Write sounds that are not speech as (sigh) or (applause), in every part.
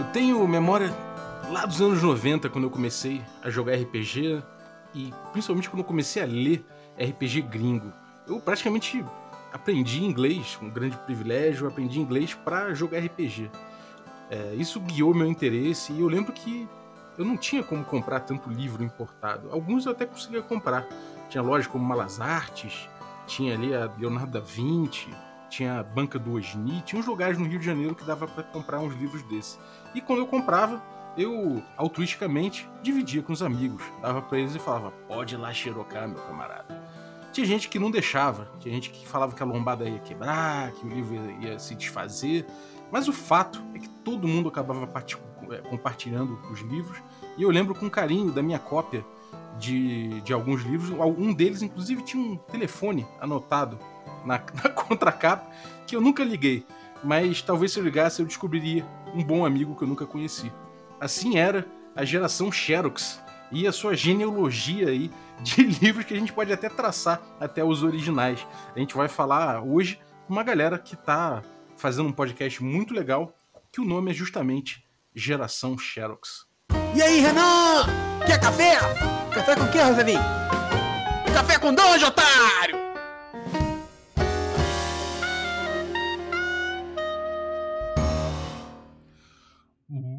Eu tenho memória lá dos anos 90, quando eu comecei a jogar RPG e principalmente quando eu comecei a ler RPG gringo. Eu praticamente aprendi inglês, um grande privilégio, aprendi inglês para jogar RPG. É, isso guiou meu interesse e eu lembro que eu não tinha como comprar tanto livro importado. Alguns eu até conseguia comprar. Tinha lojas como Malas Artes, tinha ali a Leonardo da Vinci, tinha a Banca do Osni, tinha uns lugares no Rio de Janeiro que dava para comprar uns livros desses. E quando eu comprava, eu altruisticamente dividia com os amigos, dava para eles e falava: "Pode ir lá xerocar, meu camarada". Tinha gente que não deixava, tinha gente que falava que a lombada ia quebrar, que o livro ia, se desfazer, mas o fato é que todo mundo acabava é, compartilhando os livros, e eu lembro com carinho da minha cópia de, de alguns livros, um deles inclusive tinha um telefone anotado na, (laughs) na contracapa que eu nunca liguei, mas talvez se eu ligasse eu descobriria um bom amigo que eu nunca conheci. Assim era a geração Xerox e a sua genealogia aí de (laughs) livros que a gente pode até traçar até os originais. A gente vai falar hoje com uma galera que está fazendo um podcast muito legal, que o nome é justamente Geração Xerox. E aí, Renan? Quer café? Café com o que, Rosalinho? Café com dois, otário!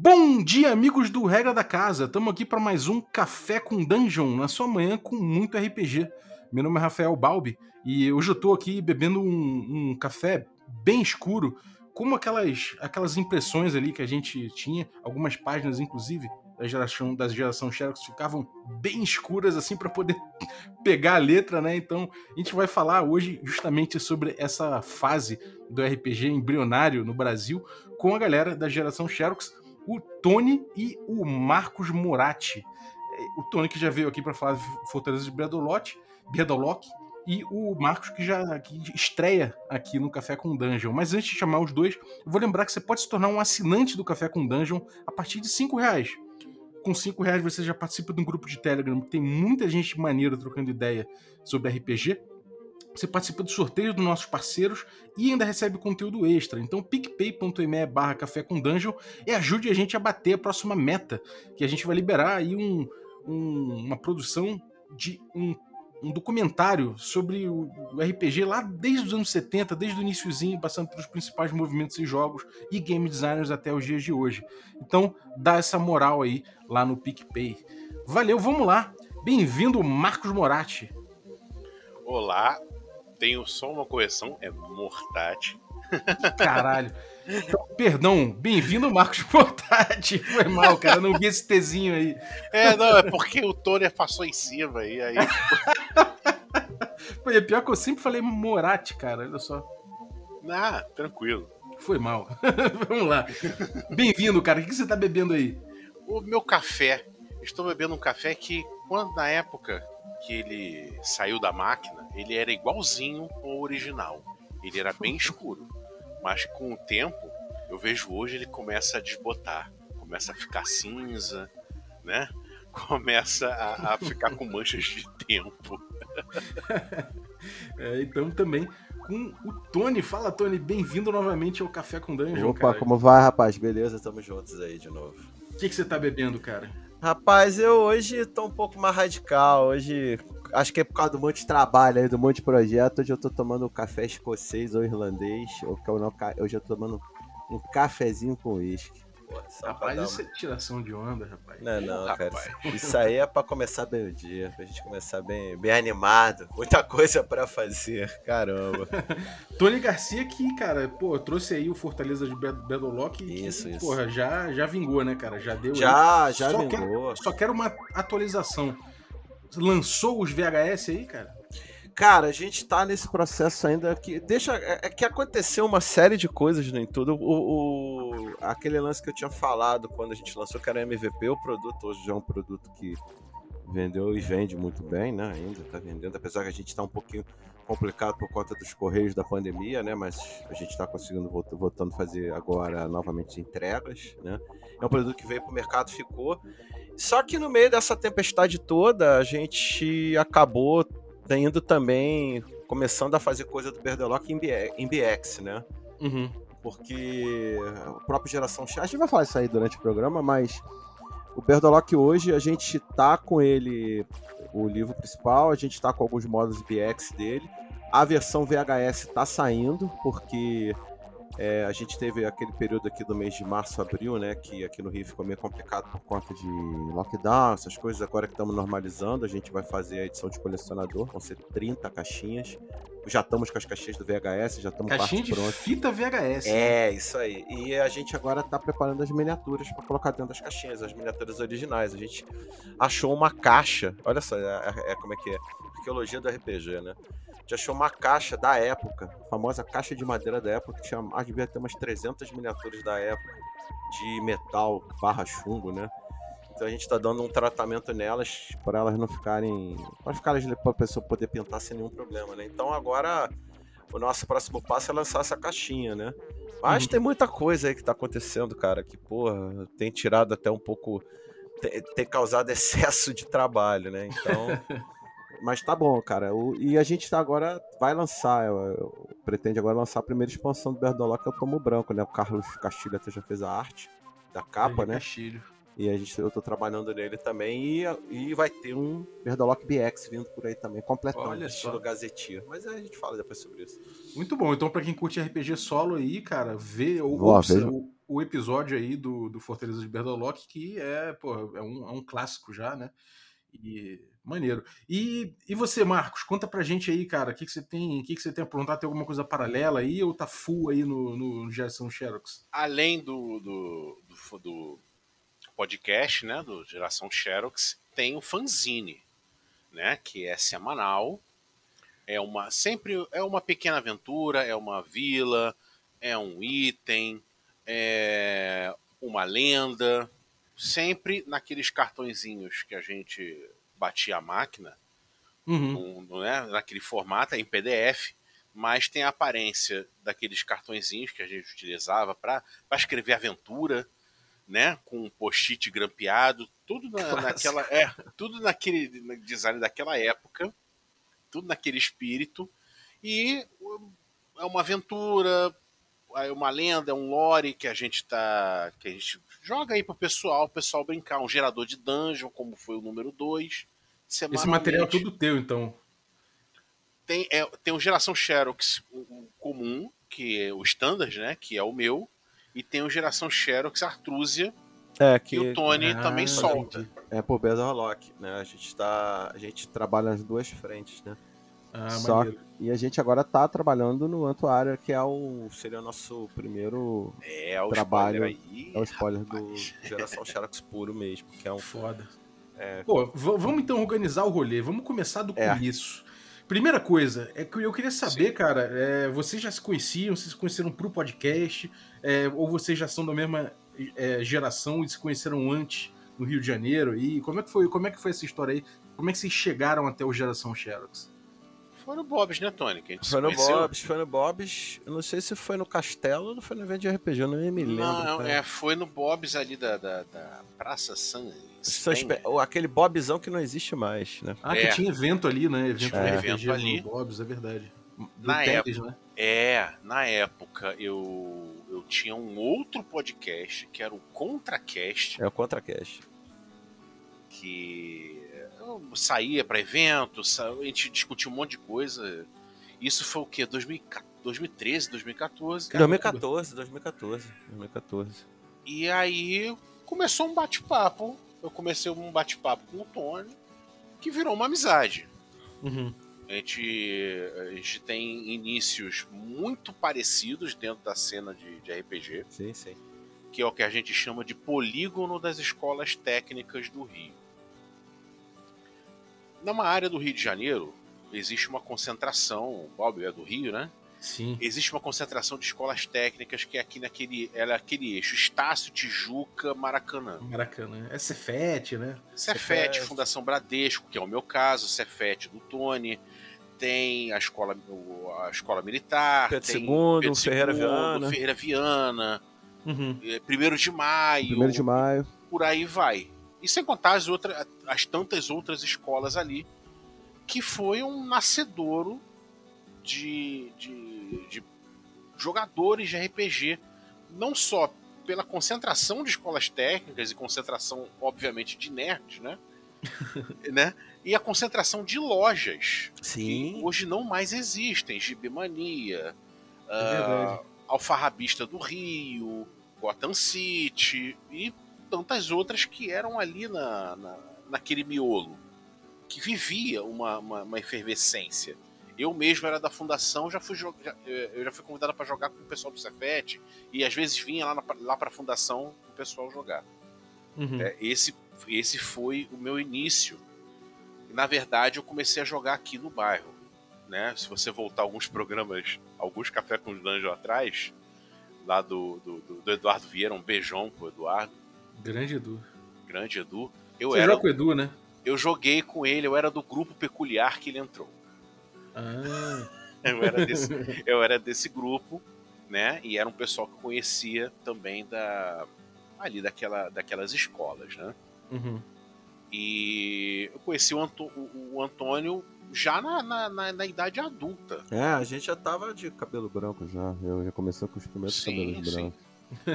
Bom dia, amigos do Regra da Casa. Estamos aqui para mais um Café com Dungeon, na sua manhã com muito RPG. Meu nome é Rafael Balbi e hoje eu estou aqui bebendo um, um, café bem escuro, como aquelas, aquelas impressões ali que a gente tinha, algumas páginas inclusive da geração da geração Xerox ficavam bem escuras assim para poder (laughs) pegar a letra, né? Então a gente vai falar hoje justamente sobre essa fase do RPG embrionário no Brasil com a galera da geração Xerox o Tony e o Marcos Moratti. É, o Tony que já veio aqui para falar de Fortaleza de Bredolock, e o Marcos que já que estreia aqui no Café com Dungeon. Mas antes de chamar os dois, eu vou lembrar que você pode se tornar um assinante do Café com Dungeon a partir de cinco reais. Com cinco reais você já participa de um grupo de Telegram que tem muita gente maneira trocando ideia sobre RPG você participa do sorteio dos nossos parceiros e ainda recebe conteúdo extra. Então, picpay.me barra café com dungeon e ajude a gente a bater a próxima meta, que a gente vai liberar aí um, um, uma produção de um, um, documentário sobre o RPG lá desde os anos 70, desde o iníciozinho, passando pelos principais movimentos e jogos e game designers até os dias de hoje. Então, dá essa moral aí lá no PicPay. Valeu, vamos lá. Bem-vindo, Marcos Moratti. Olá, tenho só uma correção, é Mortati. Caralho. Então, perdão, bem-vindo, Marcos (laughs) Mortati. Foi mal, cara, não vi esse tezinho aí. É, não, é porque o Tony passou em cima e aí. Pô, é pior que eu sempre falei Morati, cara, olha só. Ah, tranquilo. Foi mal. (laughs) Vamos lá. Bem-vindo, cara. O que você tá bebendo aí? O meu café. Estou bebendo um café que, quando na época que ele saiu da máquina, ele era igualzinho ao original. Ele era bem (laughs) escuro. Mas com o tempo, eu vejo hoje ele começa a desbotar, começa a ficar cinza, né? (laughs) Começa a, a ficar com manchas de tempo. é, então também com o Tony. Fala, Tony, bem-vindo novamente ao Café com Dungeon. Opa, cara. como vai, rapaz? Beleza, estamos juntos aí de novo. O que, que você tá bebendo, cara? Rapaz, eu hoje tô um pouco mais radical. Hoje, acho que é por causa do monte de trabalho aí, do monte de projeto. Hoje eu tô tomando um café escocês ou irlandês. Ou hoje eu tô tomando um cafezinho com uísque. Rapaz, isso é tiração de onda, rapaz. Não, não, cara. Isso aí é pra começar bem o dia, pra gente começar bem, bem animado. Muita coisa pra fazer, caramba. (laughs) Tony Garcia que, cara, pô, trouxe aí o Fortaleza de Bedolock e isso, que, isso. porra, já, já vingou, né, cara? Já deu. Já, aí. já só vingou. Quero, só quero uma atualização. Lançou os VHS aí, cara? Cara, a gente tá nesse processo ainda que deixa é, é que aconteceu uma série de coisas nem tudo. O, o, aquele lance que eu tinha falado quando a gente lançou que era MVP, o produto hoje já é um produto que vendeu e vende muito bem, né? Ainda tá vendendo, apesar que a gente tá um pouquinho complicado por conta dos correios da pandemia, né? Mas a gente está conseguindo voltando a fazer agora novamente entregas, né? É um produto que veio para o mercado, ficou. Só que no meio dessa tempestade toda, a gente acabou indo também, começando a fazer coisa do Berdelock em, BX, né? Uhum. porque a própria geração chat, a gente vai falar isso aí durante o programa, mas o Berdolock hoje a gente tá com ele o livro principal, a gente tá com alguns modos BX dele. A versão VHS tá saindo, porque é, a gente teve aquele período aqui do mês de março, abril, né? Que aqui no Rio ficou meio complicado por conta de lockdown, essas coisas. Agora que estamos normalizando, a gente vai fazer a edição de colecionador. Vão ser 30 caixinhas. Já estamos com as caixinhas do VHS, já estamos Caixinha de fita VHS. É, isso aí. E a gente agora tá preparando as miniaturas para colocar dentro das caixinhas, as miniaturas originais. A gente achou uma caixa. Olha só, é, é como é que é. Arqueologia do RPG, né? Gente achou uma caixa da época, a famosa caixa de madeira da época, que tinha, devia ter umas 300 miniaturas da época, de metal barra chumbo, né? Então a gente tá dando um tratamento nelas para elas não ficarem. para ficarem para a pessoa poder pintar sem nenhum problema, né? Então agora o nosso próximo passo é lançar essa caixinha, né? Mas Uhum. tem muita coisa aí que tá acontecendo, cara, que, porra, tem tirado até um pouco. tem, tem causado (laughs) excesso de trabalho, né? Então. Mas tá bom, cara. O- e a gente tá agora vai lançar, eu, eu- pretende agora lançar a primeira expansão do Berdoló, que é o Tomo Branco, né? O Carlos Castilho até já fez a arte da capa, né? Castilho. E a gente, eu tô trabalhando nele também. E, e vai ter um Berdolock BX vindo por aí também, completão, Olha só. estilo Gazetia. Mas aí a gente fala depois sobre isso. Muito bom. Então, pra quem curte RPG solo aí, cara, vê ou Boa, o, o episódio aí do, do Fortaleza de Berdolock, que é, pô, é um, é um clássico já, né? E maneiro. E, e você, Marcos, conta pra gente aí, cara, o que, que você tem, o que, que você tem aprontado? Tem alguma coisa paralela aí ou tá full aí no, no Geração Xerox? Além do, do, do, do podcast, né, do Geração Xerox, tem o fanzine, né, que é semanal. É uma sempre é uma pequena aventura, é uma vila, é um item, é uma lenda, sempre naqueles cartõezinhos que a gente batia a máquina, Uhum. no- né, naquele formato, é em PDF, mas tem a aparência daqueles cartõezinhos que a gente utilizava para escrever aventura, né, com um post-it grampeado, tudo na- naquela, é, tudo naquele design daquela época, tudo naquele espírito e é uma aventura, é uma lenda, é um lore que a gente tá, que a gente joga aí pro pessoal, o pessoal brincar, um gerador de dungeon, como foi o número 2. Esse material é tudo teu, então. tem, é, tem o Geração Xerox o- o comum, que é o standard, né? Que é o meu. E tem o Geração Xerox Artrusia, É, que o Tony Ah, também solta. É por Berdolock, né? A gente tá. A gente trabalha nas duas frentes, né? Ah, Só- maneiro. E a gente agora tá trabalhando no Antuária, que é o. seria o nosso primeiro. É, o Trabalho. spoiler aí. É o spoiler do rapaz. Geração Xerox puro mesmo, que é um. Foda. É. Pô, vamos então organizar o rolê. Vamos começar do É. começo. Primeira coisa, é que eu queria saber, cara, é, vocês já se conheciam, vocês se conheceram pro podcast, é, ou vocês já são da mesma é, geração e se conheceram antes no Rio de Janeiro? E como é que foi, como é que foi essa história aí? Como é que vocês chegaram até o Geração Xerox? Foi no Bob's, né, Tony? Que a gente Foi no conheceu. Bob's, foi no Bob's. Eu não sei se foi no Castelo ou não foi no evento de RPG, eu não me lembro. Não, cara. é, foi no Bob's ali da, da, da Praça San. Espe- ou Aquele Bobzão que não existe mais, né? Ah, É. que tinha evento ali, né? Evento Tinha de um RPG evento no ali. Bob's, é verdade. Do Na Teles, né? É, na época eu, eu tinha um outro podcast que era o ContraCast. É o ContraCast. que eu saía para evento, sa- a gente discutia um monte de coisa. Isso foi o quê? 2014, 2013, 2014. Caramba. 2014, 2014. 2014. E aí começou um bate-papo. Eu comecei um bate-papo com o Tony, que virou uma amizade. Uhum. A gente, a gente tem inícios muito parecidos dentro da cena de, de RPG, Sim, sim. que é o que a gente chama de polígono das escolas técnicas do Rio. Numa área do Rio de Janeiro, existe uma concentração, o Bob é do Rio, né? Sim. Existe uma concentração de escolas técnicas que é aqui naquele, ela é aquele eixo, Estácio, Tijuca, Maracanã. Maracanã. É Cefete, né? Cefet, Cefet. Fundação Bradesco, que é o meu caso, Cefet do Tony, tem a escola, a escola militar, Pedro tem II, Ferreira Viana. Ferreira Viana, Uhum. eh, primeiro de maio, Primeiro de maio. por aí vai. E sem contar as, outras, as tantas outras escolas ali, que foi um nascedouro de, de, de jogadores de RPG, não só pela concentração de escolas técnicas e concentração, obviamente, de nerds, né? (laughs) né? E a concentração de lojas. Sim. Que hoje não mais existem. Gibimania, É uh, Alfarrabista do Rio, Gotham City e tantas outras que eram ali na, na naquele miolo. Que vivia uma, uma, uma efervescência. Eu mesmo era da fundação, já fui já, eu já fui convidado para jogar com o pessoal do Cefet e às vezes vinha lá, na, lá para a fundação o pessoal jogar. Uhum. É, esse, esse foi o meu início. Na verdade, eu comecei a jogar aqui no bairro. Né? Se você voltar alguns programas, alguns Café com os Dungeon atrás, lá do, do, do, Eduardo Vieira, um beijão pro Eduardo. Grande Edu. Grande Edu. Eu você era, joga com o Edu, né? Eu joguei com ele, eu era do grupo peculiar que ele entrou. Ah. Eu era desse, (laughs) eu era desse grupo, né? E era um pessoal que conhecia também da ali daquela, daquelas escolas, né? Uhum. E eu conheci o, Anto, o, o Antônio já na, na, na, na, idade adulta. É, a gente já tava de cabelo branco já. Eu já comecei com os primeiros Sim, cabelos sim.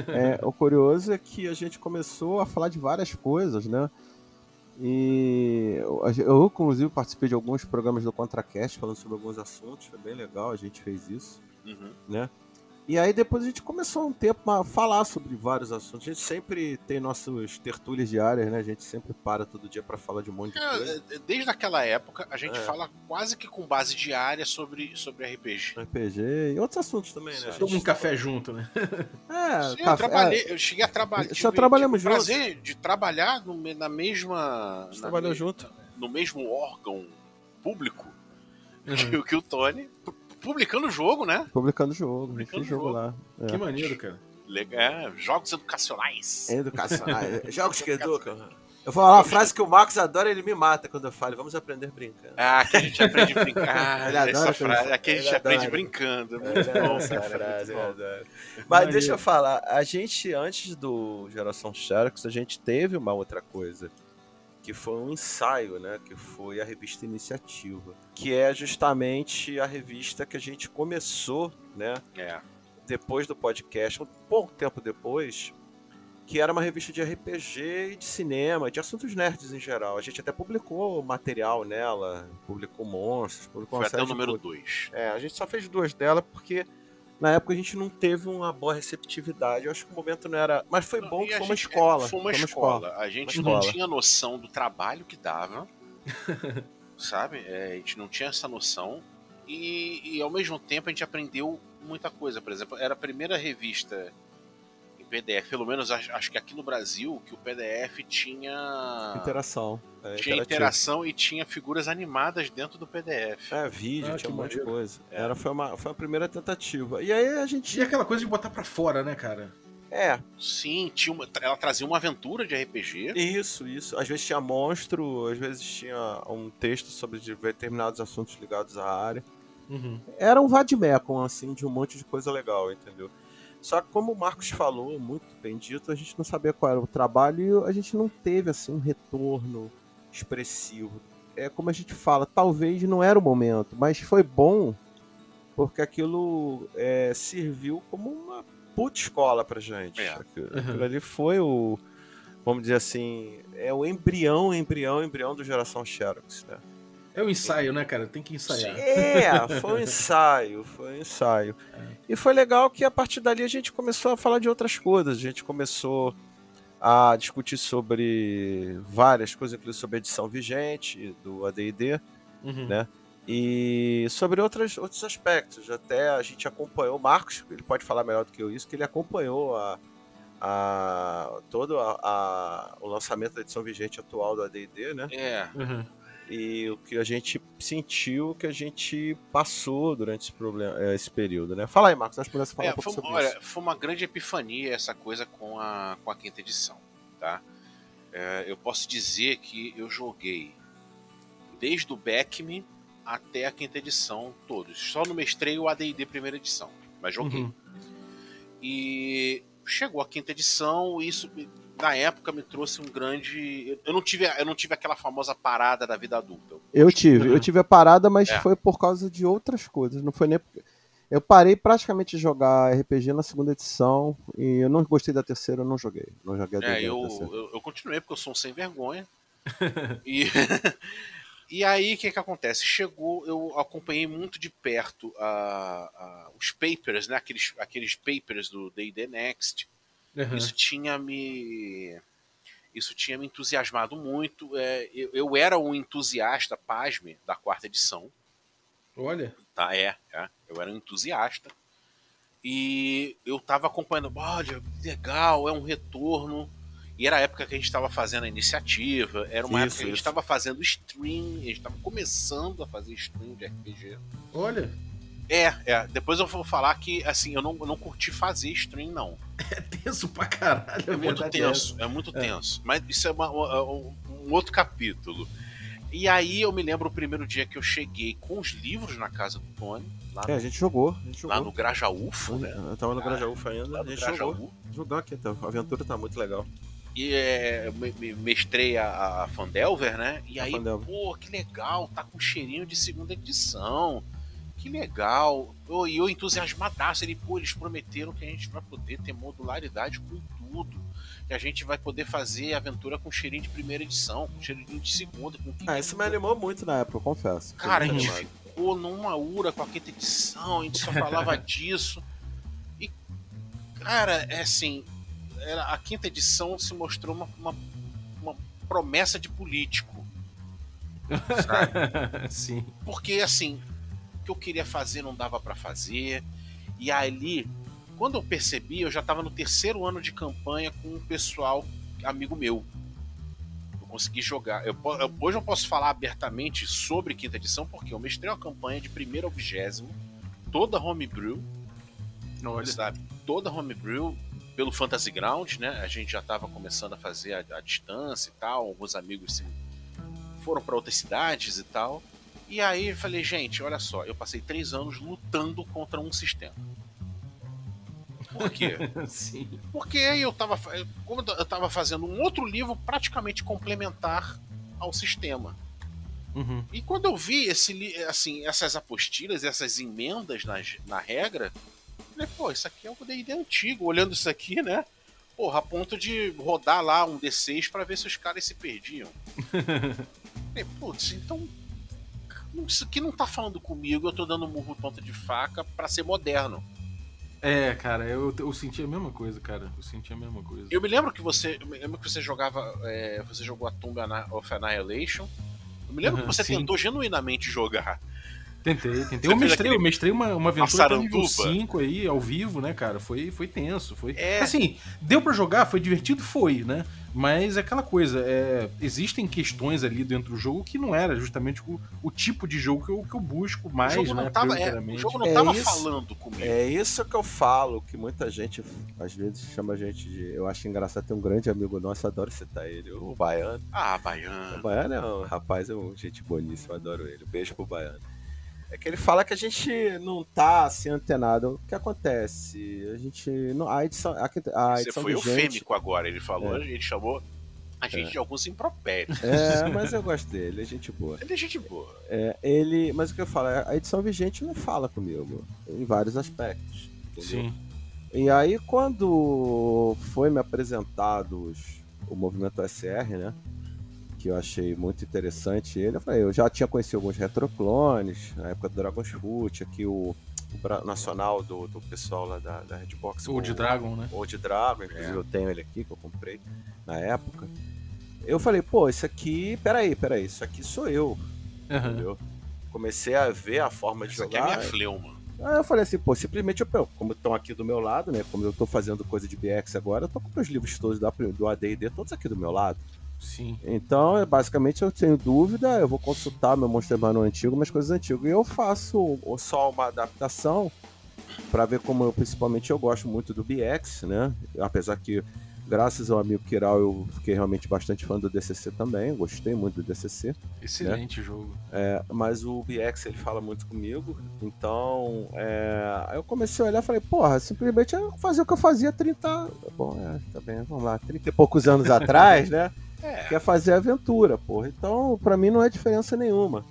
É, o curioso é que a gente começou a falar de várias coisas, né? E eu, eu, inclusive, participei de alguns programas do ContraCast falando sobre alguns assuntos, foi bem legal, a gente fez isso, Uhum. né? E aí depois a gente começou um tempo a falar sobre vários assuntos. A gente sempre tem nossos tertúlias diárias, né? A gente sempre para todo dia para falar de um monte de coisa. É, desde aquela época, a gente É. fala quase que com base diária sobre, sobre RPG. RPG e outros assuntos também, né? Toma um café junto, né? É, (laughs) Sim, eu, café- trabalhei, eu cheguei a trabalhar. Já trabalhamos o prazer de trabalhar no na mesma. A gente na trabalhou me- junto. No mesmo órgão público Uhum. que, o- que o Tony, publicando o jogo, né? Publicando jogo, a gente Publicando jogo jogo. lá. É. Que maneiro, cara. Legal, é, jogos educacionais. Educação. Ah, (laughs) Jogos que educam. Eu vou falar uma frase que o Marcos adora, ele me mata quando eu falo. Vamos aprender brincando. Ah, aqui a gente aprende brincando. (laughs) Ele Ah, adora essa frase. Aqui a gente aprende adora. brincando. É É, bom, essa cara. frase. Mas deixa eu falar, a gente, antes do Geração Xerox, a gente teve uma outra coisa, que foi um ensaio, né? Que foi a revista Iniciativa, que é justamente a revista que a gente começou, né? É. Depois do podcast, um pouco tempo depois, que era uma revista de RPG e de cinema, de assuntos nerds em geral. A gente até publicou material nela, publicou monstros, publicou Foi até o número coisas. 2. É, a gente só fez duas dela porque na época a gente não teve uma boa receptividade. Eu acho que o momento não era. Mas foi bom que foi uma escola. Foi uma escola. A gente Uma não escola. tinha noção do trabalho que dava. (laughs) sabe? É, a gente não tinha essa noção. E, e, ao mesmo tempo a gente aprendeu muita coisa. Por exemplo, era a primeira revista PDF, pelo menos acho, acho que aqui no Brasil, que o PDF tinha. Interação. É, tinha interação e tinha figuras animadas dentro do PDF. É, vídeo, Ah, tinha um monte de coisa. É. Era, foi, uma, foi a primeira tentativa. E aí a gente. E aquela coisa de botar pra fora, né, cara? É, Sim, tinha uma- ela trazia uma aventura de RPG. isso, isso. Às vezes tinha monstro, às vezes tinha um texto sobre de- determinados assuntos ligados à área. Uhum. era um vademecum, assim, de um monte de coisa legal, entendeu? Só que como o Marcos falou, muito bem dito, a gente não sabia qual era o trabalho e a gente não teve, assim, um retorno expressivo. É como a gente fala, talvez não era o momento, mas foi bom porque aquilo é, serviu como uma puta escola pra gente. É. Aquilo, Uhum. aquilo ali foi o, vamos dizer assim, é o embrião, embrião, embrião do Geração Xerox, né? É o ensaio, né, cara? Tem que ensaiar. É, foi um ensaio, foi um ensaio. E foi legal que a partir dali a gente começou a falar de outras coisas. A gente começou a discutir sobre várias coisas, inclusive sobre a edição vigente do AD&D Uhum. Né? e sobre outras, outros aspectos. Até a gente acompanhou, o Marcos, ele pode falar melhor do que eu isso, que ele acompanhou a, a, todo a, a- o lançamento da edição vigente atual do AD&D, né? É, Uhum. E o que a gente sentiu, o que a gente passou durante esse, problema, eh, esse período, né? Fala aí, Marcos, acho que pudesse falar É, um pouco foi, sobre olha, isso. foi uma grande epifania essa coisa com a, com a quinta edição, tá? É, eu posso dizer que eu joguei desde o Beckme até a quinta edição, todos. Só não mestrei o AD&D primeira edição, mas joguei. Uhum. E chegou a quinta edição, e isso na época me trouxe um grande. Eu não tive, eu não tive aquela famosa parada da vida adulta. Eu tive, eu Uhum. tive a parada, mas É. foi por causa de outras coisas, não foi nem... Eu parei praticamente de jogar RPG na segunda edição e eu não gostei da terceira, eu não joguei. Não joguei a É, eu, eu, eu continuei porque eu sou um sem vergonha. (laughs) e, (laughs) e aí, o que que acontece? Chegou, eu acompanhei muito de perto a, a- os papers, né? Aqueles, aqueles papers do D&D Next. Aham. Isso tinha me... Isso tinha me entusiasmado muito. É, eu, eu era um entusiasta, pasme, da quarta edição. Olha. Tá, é, é. Eu era um entusiasta. E eu tava acompanhando, olha, legal, é um retorno. E era a época que a gente estava fazendo a iniciativa, era uma Isso, época que a gente estava fazendo stream, a gente estava começando a fazer stream de RPG. Olha. É, é. Depois eu vou falar que, assim, eu não, eu não curti fazer stream, não. (laughs) É tenso pra caralho. É a muito verdade tenso, é muito tenso. Mas isso é uma- um, um outro capítulo. E aí eu me lembro o primeiro dia que eu cheguei com os livros na casa do Tony, lá, É, a no, gente jogou, a gente lá jogou. no Grajaúfo, né? Eu tava no Grajaúfa ainda, Lá a no gente jogou. Grajaú. Jogar aqui, então. a aventura tá muito legal. E é, me, me- mestrei a, a Fandelver, né? E A aí, Fandelver. pô, que legal, tá com cheirinho de segunda edição. Que legal. Eu- E eu, entusiasmadaço. Ele, pô, eles prometeram que a gente vai poder ter modularidade com tudo. Que a gente vai poder fazer aventura com cheirinho de primeira edição, com cheirinho de segunda. Com Ah, isso me animou muito na época, eu confesso. Cara, a gente animado. ficou numa ura com a quinta edição, a gente só falava (laughs) disso. E, cara, é assim, era- a quinta edição se mostrou uma, uma, uma promessa de político. (laughs) Sabe? Sim. Porque, assim, que eu queria fazer não dava pra fazer. E ali, quando eu percebi, eu já tava no terceiro ano de campanha com um pessoal, amigo meu. Eu consegui jogar. Eu eu- hoje eu posso falar abertamente sobre quinta edição, porque eu mestrei uma campanha de primeiro ao vigésimo, toda homebrew, Olha. sabe? Toda homebrew pelo Fantasy Ground, né? A gente já tava começando a fazer a, a distância e tal, alguns amigos se foram para outras cidades e tal. E aí eu falei, gente, olha só, eu passei três anos lutando contra um sistema. Por quê? (laughs) Sim. Porque eu tava, fa- como eu tava fazendo um outro livro praticamente complementar ao sistema. Uhum. E quando eu vi esse, assim, essas apostilas, essas emendas na, na regra, eu falei, pô, isso aqui é o D&D antigo. Olhando isso aqui, né? Porra, a ponto de rodar lá um D6 pra ver se os caras se perdiam. (laughs) falei, putz, então isso aqui não tá falando comigo, eu tô dando murro ponta de faca pra ser moderno. É, cara, eu, eu senti a mesma coisa, cara. Eu senti a mesma coisa. Eu me lembro que você, eu me lembro que você jogava, é, você jogou a Tomb Anna- of Annihilation. Eu me lembro Aham, que você sim. tentou genuinamente jogar. Tentei, tentei. Você Eu mestrei, aquele- eu mestrei uma, uma aventura até nível Massaranduba? 5 aí, ao vivo, né, cara? Foi, foi tenso. Foi... É. Assim, deu pra jogar, foi divertido? Foi, né? Mas é aquela coisa, é, existem questões ali dentro do jogo que não era justamente o, o tipo de jogo que eu, que eu busco mais, o jogo né? não tava, é, o jogo não É tava isso. falando comigo. É isso que eu falo, que muita gente às vezes chama a gente de. Eu acho engraçado, tem um grande amigo nosso, adoro citar ele, o Baiano. Ah, O Baiano. Baiano é um rapaz, é um gente boníssimo, eu adoro ele. Beijo pro Baiano. É que ele fala que a gente não tá assim antenado. O que acontece? A gente. Não, a edição. A, a Você edição foi eufêmico agora, ele falou, É. ele chamou a gente de alguns impropérios. É, mas eu gosto dele, é gente boa. Ele é gente boa. É, ele, mas o que eu falo, é, a edição vigente não fala comigo em vários aspectos. entendeu? Sim. E aí quando foi me apresentado os- o movimento SR, né? Que eu achei muito interessante ele, eu falei, eu já tinha conhecido alguns retroclones, na época do Dragon's Foot, aqui o, o nacional do, do pessoal lá da, da Redbox. O de Dragon, né? Ou de Dragon, inclusive É. eu tenho ele aqui, que eu comprei na época. Eu falei, pô, isso aqui, peraí, peraí, isso aqui sou eu, Aham. entendeu? Comecei a ver a forma de Isso aqui é jogar. minha fleuma. Aí eu falei assim, pô, simplesmente eu, como estão aqui do meu lado, né? Como eu tô fazendo coisa de BX agora, eu tô com meus livros todos da, do AD&D, todos aqui do meu lado. Sim. Então, é, basicamente, eu tenho dúvida, eu vou consultar meu Monster Manual antigo, minhas coisas antigas, e eu faço só uma adaptação pra ver como eu, principalmente, eu gosto muito do BX, né? Apesar que, graças ao amigo Kiral, eu fiquei realmente bastante fã do DCC também, gostei muito do DCC. Excelente jogo. É, mas o BX ele fala muito comigo, então é, aí eu comecei a olhar e falei, porra, simplesmente eu fazia o que eu fazia 30. Bom, é, tá bem, vamos lá, 30 e poucos anos (laughs) atrás, né? É. Que é fazer aventura, porra. Então, pra mim não é diferença nenhuma.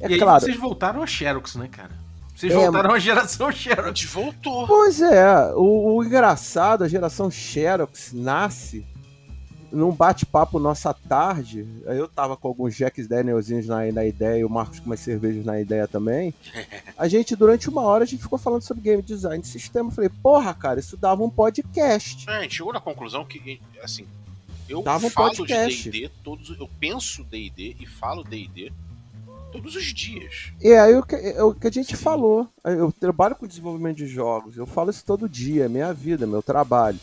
É e aí claro. vocês voltaram a Xerox, né, cara? Vocês É, voltaram à geração (laughs) A Xerox. gente voltou. Pois é, o, o engraçado, a geração Xerox nasce num bate-papo nossa tarde. Aí Eu tava com alguns Jacks Danielzinhos na, na ideia e o Marcos com umas cervejas na ideia também. (laughs) A gente, durante uma hora, a gente ficou falando sobre game design de sistema. Eu falei, porra, cara, isso dava um podcast. É, a gente chegou na conclusão que, assim, eu Dava um falo podcast. de D&D todos, eu penso D&D e falo D&D todos os dias. E aí o que, é o que a gente falou. Eu trabalho com desenvolvimento de jogos, eu falo isso todo dia, é minha vida, meu trabalho.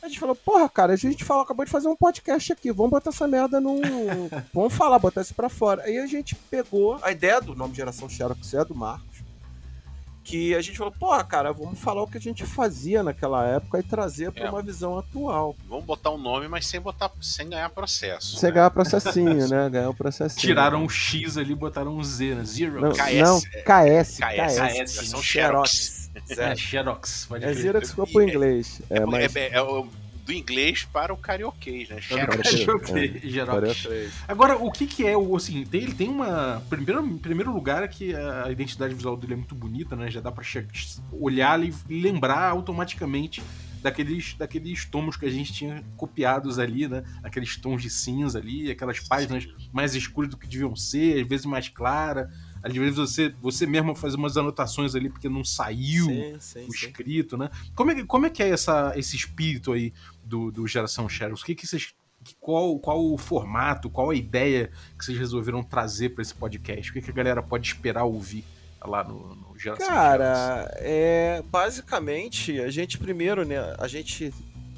A gente falou, porra, cara, a gente falou, acabou de fazer um podcast aqui, vamos botar essa merda num. (laughs) vamos falar, botar isso pra fora. Aí a gente pegou a ideia do nome Geração Xerox é do Marcos. Que a gente falou, porra, cara, vamos falar o que a gente fazia naquela época e trazer pra É. uma visão atual. Vamos botar o nome, mas sem botar, sem ganhar processo. Você né? ganhar processinho, né? Ganhar o processinho. Tiraram um X ali, botaram um Z, né? Zero. Não, KS, não, é. KS, KS, KS, Geração Xerox. É, Xerox, pode É crer. Xerox ficou pro inglês. É, É, mas... é- é o- do inglês para o carioquês, né? Para karaokê, Xerox. (laughs) Xerox. Agora, o que que é o, assim, tem- ele tem uma... Primeiro, em primeiro lugar é que a identidade visual dele é muito bonita, né? Já dá pra che- olhar e lembrar automaticamente daqueles, daqueles tomos que a gente tinha copiados ali, né? Aqueles tons de cinza ali, aquelas páginas mais escuras do que deviam ser, às vezes mais clara. Às vezes você, você mesmo faz umas anotações ali porque não saiu Sim, sim, o sim. escrito, né? Como é, que- como é que é essa, esse espírito aí do, do Geração Shadows? O que que vocês... Qual, qual o formato, qual a ideia que vocês resolveram trazer para esse podcast? O que, que a galera pode esperar ouvir lá no, no Geração Shadows? Cara, é, basicamente, a gente primeiro, né, a gente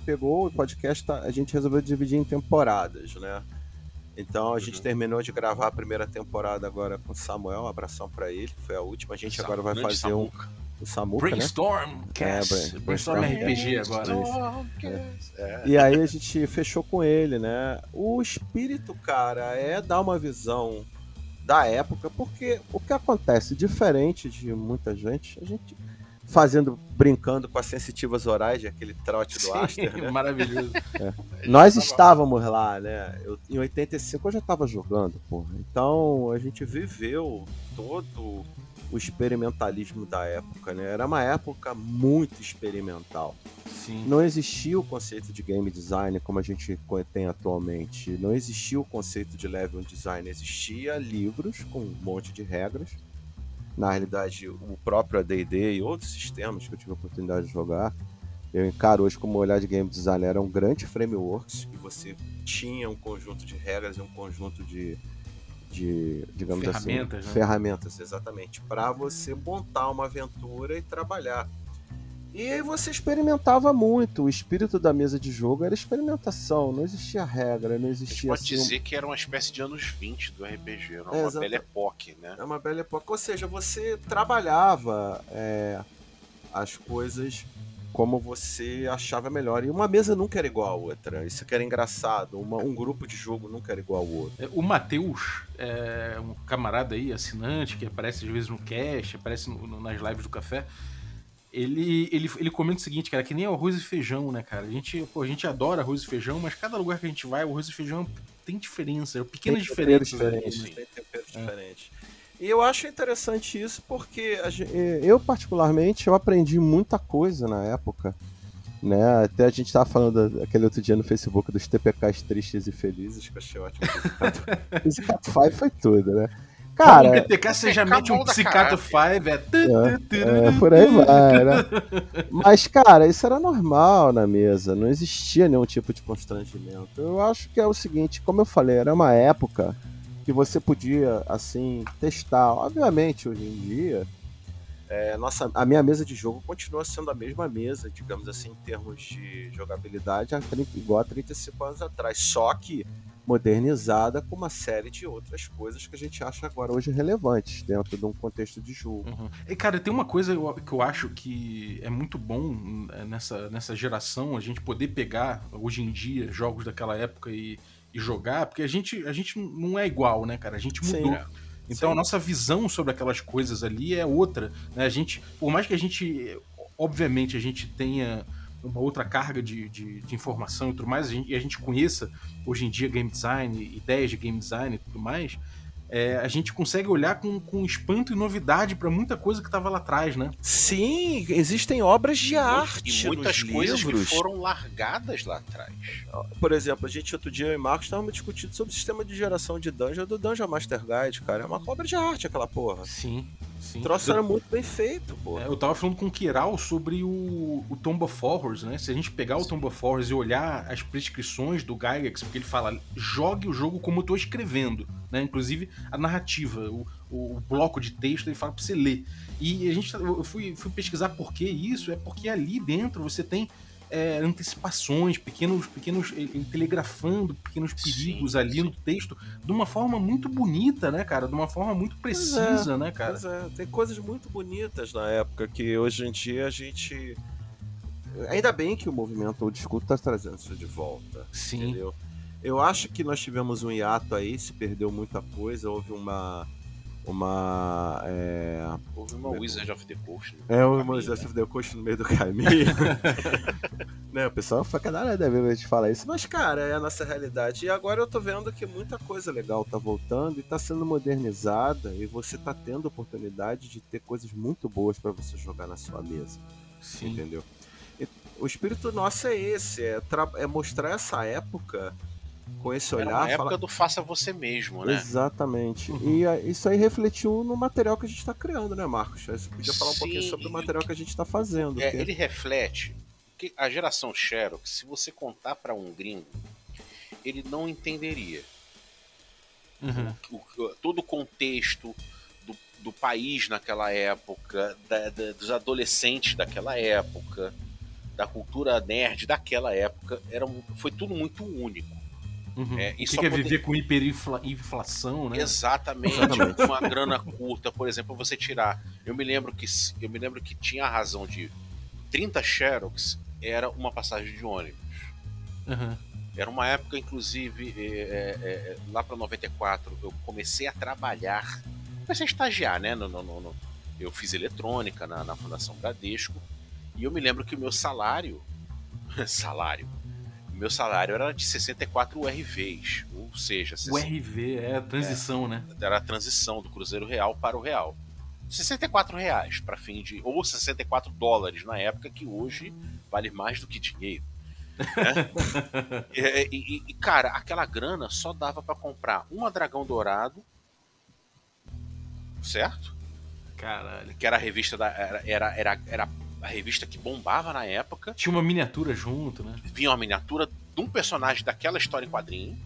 pegou o podcast, tá, a gente resolveu dividir em temporadas, né? Então a gente Uhum. terminou de gravar a primeira temporada agora com o Samuel, um abração pra ele, foi a última. A gente agora vai fazer um, Samuca. o Samuca, né? Brainstorm Cast. É, Brain- Brainstorm Brainstorm RPG agora. É. E aí a gente fechou com ele, né? O espírito, cara, é dar uma visão da época, porque o que acontece, diferente de muita gente, a gente fazendo, brincando com as sensitivas orais de aquele trote do Aster, né? (laughs) Maravilhoso. Nós estávamos lá, né? Eu, em 85 eu já estava jogando, porra. Então a gente viveu todo o experimentalismo da época, né? Era uma época muito experimental. Sim. Não existia o conceito de game design como a gente tem atualmente. Não existia o conceito de level design. Existia livros com um monte de regras. Na realidade, o próprio AD&D e outros sistemas que eu tive a oportunidade de jogar, eu encaro hoje como olhar de game design eram grandes frameworks que você tinha um conjunto de regras e um conjunto de, de digamos Ferramentas, assim, né? ferramentas, exatamente, para você montar uma aventura e trabalhar. E aí você experimentava muito. O espírito da mesa de jogo era experimentação. Não existia regra, não A gente existia pode assim, dizer que era uma espécie de anos 20 do RPG, era É, uma bela época, né? É uma bela época. Ou seja, você trabalhava é, as coisas como você achava melhor. E uma mesa nunca era igual a outra. Isso que era engraçado. Uma- um grupo de jogo nunca era igual ao outro. É, O Matheus, é um camarada aí, assinante, que aparece às vezes no cast, aparece no- no- nas lives do café. Ele, ele, ele comenta o seguinte, cara, que nem arroz e feijão, né, cara? A gente, pô, a gente adora arroz e feijão, mas cada lugar que a gente vai, o arroz e feijão tem diferença, pequenas Tem diferenças. né? diferentes. Tem temperos É. diferentes. E eu acho interessante isso porque a gen- eh, eu, particularmente, eu aprendi muita coisa na época. Né? Até a gente tava falando aquele outro dia no Facebook dos TPKs tristes e felizes, que eu achei ótimo. (laughs) 5 foi tudo, né? Cara, o PTK você já Acabou mete um Psicato. 5, é... tu, É, por aí vai, né? Mas, cara, isso era normal na mesa, não existia nenhum tipo de constrangimento. Eu acho que é o seguinte, como eu falei, era uma época que você podia, assim, testar. Obviamente, hoje em dia, é, nossa, a minha mesa de jogo continua sendo a mesma mesa, digamos assim, em termos de jogabilidade, a 30 igual a 35 anos atrás. Só que modernizada com uma série de outras coisas que a gente acha agora hoje relevantes dentro de um contexto de jogo. Uhum. E, cara, tem uma coisa que eu acho que é muito bom é, nessa, nessa geração, a gente poder pegar, hoje em dia, jogos daquela época e, e jogar, porque a gente, a gente não é igual, né, cara? A gente Sim. mudou. Então Sim. a nossa visão sobre aquelas coisas ali é outra, né? A gente, por mais que a gente, obviamente, a gente tenha uma outra carga de, de, de informação e tudo mais, a gente- e a gente conheça hoje em dia game design, ideias de game design e tudo mais, é, a gente consegue olhar com, com espanto e novidade para muita coisa que estava lá atrás, né? Sim, existem obras de arte e muitas nos coisas livros. que foram largadas lá atrás. Por exemplo, a gente outro dia eu e Marcos estávamos discutindo sobre o sistema de geração de dungeon do Dungeon Master Guide, cara. É uma obra de arte aquela porra. Sim, sim. O troço era muito bem feito, pô. É, eu tava falando com o Kiral sobre o, o Tomb of Horrors, né? Se a gente pegar o Tomb of Horrors e olhar as prescrições do Gygax, porque ele fala, jogue o jogo como eu tô escrevendo, né? Inclusive a narrativa, o, o, o bloco de texto, ele fala pra você ler. E a gente, eu fui, fui pesquisar por que isso, é porque ali dentro você tem é, antecipações, pequenos, pequenos ele telegrafando pequenos perigos Sim, ali sim. no texto, de uma forma muito bonita, né, cara? De uma forma muito precisa, né, cara? É, tem coisas muito bonitas na época que hoje em dia a gente. Ainda bem que o movimento old school tá trazendo isso de volta. Sim. Entendeu? Eu acho que nós tivemos um hiato aí, se perdeu muita coisa, houve uma. Uma. É, Houve uma Wizard of the Coast. no é o caminho, Moisés né? of the Coast no meio do caminho. (laughs) né, o pessoal fica nada ver a gente falar isso, mas cara, é a nossa realidade. E agora eu tô vendo que muita coisa legal tá voltando e tá sendo modernizada e você tá tendo oportunidade de ter coisas muito boas pra você jogar na sua mesa, Sim. entendeu? E o espírito nosso é esse, é, é mostrar essa época com esse Era olhar. uma época falar- do faça você mesmo, né? Exatamente. Uhum. E isso aí refletiu no material que a gente está criando, né, Marcos? Você podia falar um pouquinho Sim, sobre o material que a gente está fazendo. É, que- ele reflete que a geração Xerox, se você contar para um gringo, ele não entenderia Uhum. o- o- todo o contexto do, do país naquela época, da- da- dos adolescentes daquela época, da cultura nerd daquela época, era, um- foi tudo muito único. Uhum. É, o e que, só que é poder- viver com hiperinflação, né? Exatamente, (laughs) Exatamente. uma grana curta, por exemplo, você tirar. Eu me lembro que eu me lembro que tinha a razão de 30 Xerox era uma passagem de ônibus. Uhum. Era uma época, inclusive, é, é, é, lá para 94, eu comecei a trabalhar, comecei a estagiar, né? No, no- no- no- eu fiz eletrônica na, na Fundação Bradesco e eu me lembro que o meu salário, (laughs) salário, meu salário era de 64 URVs, ou seja, O RV é a transição, né? era a transição do Cruzeiro Real para o Real. 64 reais para fim de. Ou 64 dólares na época, que hoje vale mais do que dinheiro. né? (laughs) e, e- e, cara, aquela grana só dava para comprar uma Dragão Dourado, certo? Caralho. Que era a revista da. Era, era, era, era a revista que bombava na época. Tinha uma miniatura junto, né? Vinha uma miniatura de um personagem daquela história em quadrinho,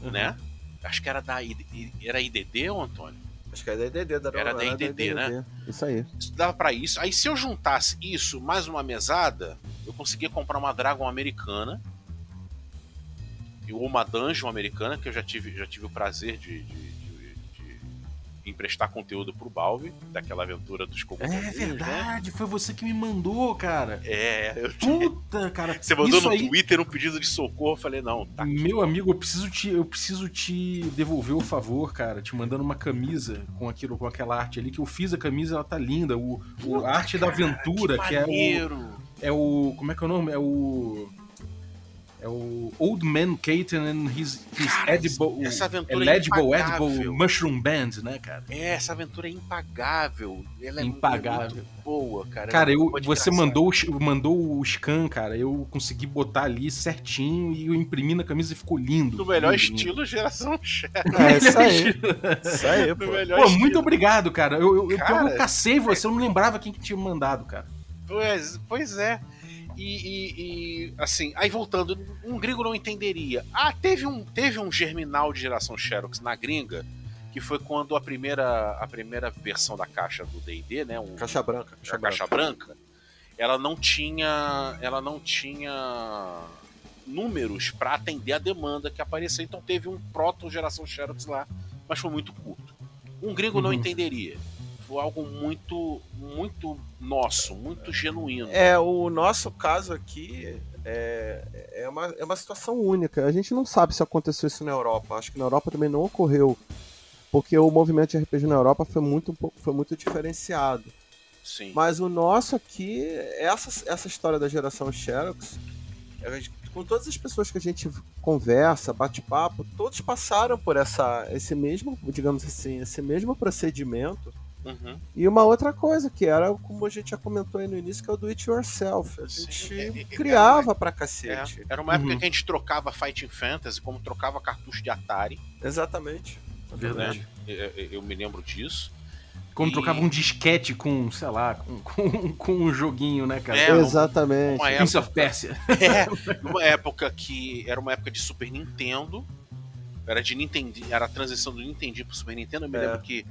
Uhum. né? Acho que era da ID, era IDD, ô Antônio? Acho que é da IDD, da Era da IDD, né? Isso aí. Isso dava pra isso. Aí se eu juntasse isso mais uma mesada, eu conseguia comprar uma Dragon americana. E ou uma Dungeon americana, que eu já tive, já tive o prazer de- de emprestar conteúdo pro Balbi, daquela aventura dos É cogumelos. Né? verdade, foi você que me mandou, cara. É, eu- Puta, cara. você mandou no aí, Twitter um pedido de socorro, eu falei, não, tá aqui. Meu amigo, eu preciso te, eu preciso te devolver o favor, cara, te mandando uma camisa com aquilo, com aquela arte ali que eu fiz a camisa, ela tá linda. O, o Puta, a arte da cara, aventura, que, é o é o como é que é o nome? É o é o Old Man Caton and his, his Cara, edible, essa é aventura é impagável. Edible Mushroom Band, né, cara? É, essa aventura é impagável. Ela é Impagável. muito boa, cara. Cara, é eu, você mandou, o- mandou o scan, cara. Eu consegui botar ali certinho e eu imprimi na camisa e ficou lindo. No melhor lindo, estilo geração Xerox. (laughs) É isso aí. Isso aí, pô. Pô, estilo. muito obrigado, cara. Eu, eu, eu- Cara, eu cacei você, eu não lembrava quem que tinha mandado, cara. Pois, pois é. E, e- e, assim, aí voltando, um gringo não entenderia. Ah, teve um, teve um germinal de geração Xerox na gringa, que foi quando a primeira, a primeira versão da caixa do D&D, né, um, Caixa branca. Caixa a caixa branca, ela não tinha, ela não tinha números para atender a demanda que apareceu, então teve um proto geração Xerox lá, mas foi muito curto. Um gringo não Uhum. entenderia. Foi algo muito, muito nosso, muito genuíno. É, o nosso caso aqui é, é, uma, é uma situação única. A gente não sabe se aconteceu isso na Europa. Acho que na Europa também não ocorreu. Porque o movimento de RPG na Europa foi muito, um pouco- foi muito diferenciado. Sim. Mas o nosso aqui, essa, essa história da geração Xerox, gente com todas as pessoas que a gente conversa, bate papo, todos passaram por essa, esse mesmo, digamos assim, esse mesmo procedimento. Uhum. E uma outra coisa que era, como a gente já comentou aí no início, que é o do it yourself. A Sim, gente é- (laughs) é- criava pra É, cacete. era uma época Uhum. que a gente trocava Fighting Fantasy como trocava cartucho de Atari. Exatamente. Verdade. Eu, eu- eu me lembro disso. Quando E- trocava um disquete com, sei lá, com, (laughs) com, com um joguinho, né, cara? É, Exatamente. uma época, of Persia. (laughs) é, numa época que era uma época de Super Nintendo. Era de Nintendo, era a transição do Nintendo pro Super Nintendo. Eu me É. lembro que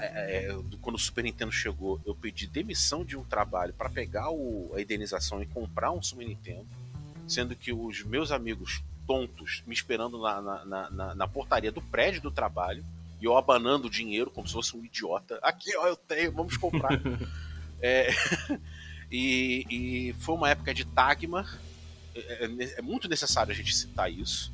é, do- quando o Super Nintendo chegou, eu pedi demissão de um trabalho para pegar o- a indenização e comprar um Super Nintendo, sendo que os meus amigos tontos me esperando na, na- na- na- na portaria do prédio do trabalho e eu abanando o dinheiro como se fosse um idiota. Aqui, ó, eu tenho, vamos comprar. (laughs) É, (laughs) e, e foi uma época de Tagma. É, é- é muito necessário a gente citar isso.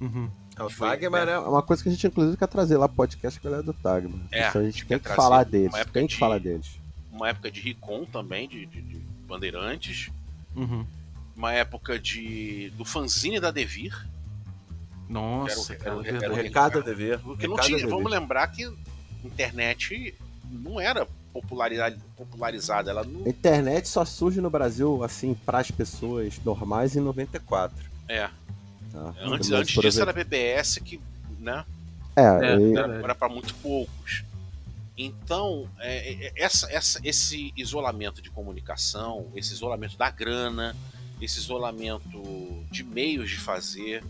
Uhum. O Foi, Tagmar né? é uma coisa que a gente inclusive quer trazer lá pro podcast com a galera do Tagmar. É, Isso a gente tem quer que falar deles. Tem que de- falar deles. Uma época de Ricon também, de, de- de Bandeirantes. Uhum. Uma época de do fanzine da Devir. Nossa, Era o- cara, era o- verdade. era o dever. Porque não tinha. Vamos lembrar que internet não era popularizada, popularizada ela não. A internet só surge no Brasil, assim, pras pessoas normais em 94. É. Tá? Antes, Mas, antes por disso exemplo- era BBS que, né? É, É, e- era, era para muito poucos. Então, é, é, essa, essa- esse isolamento de comunicação, esse isolamento da grana, esse isolamento de meios de fazer,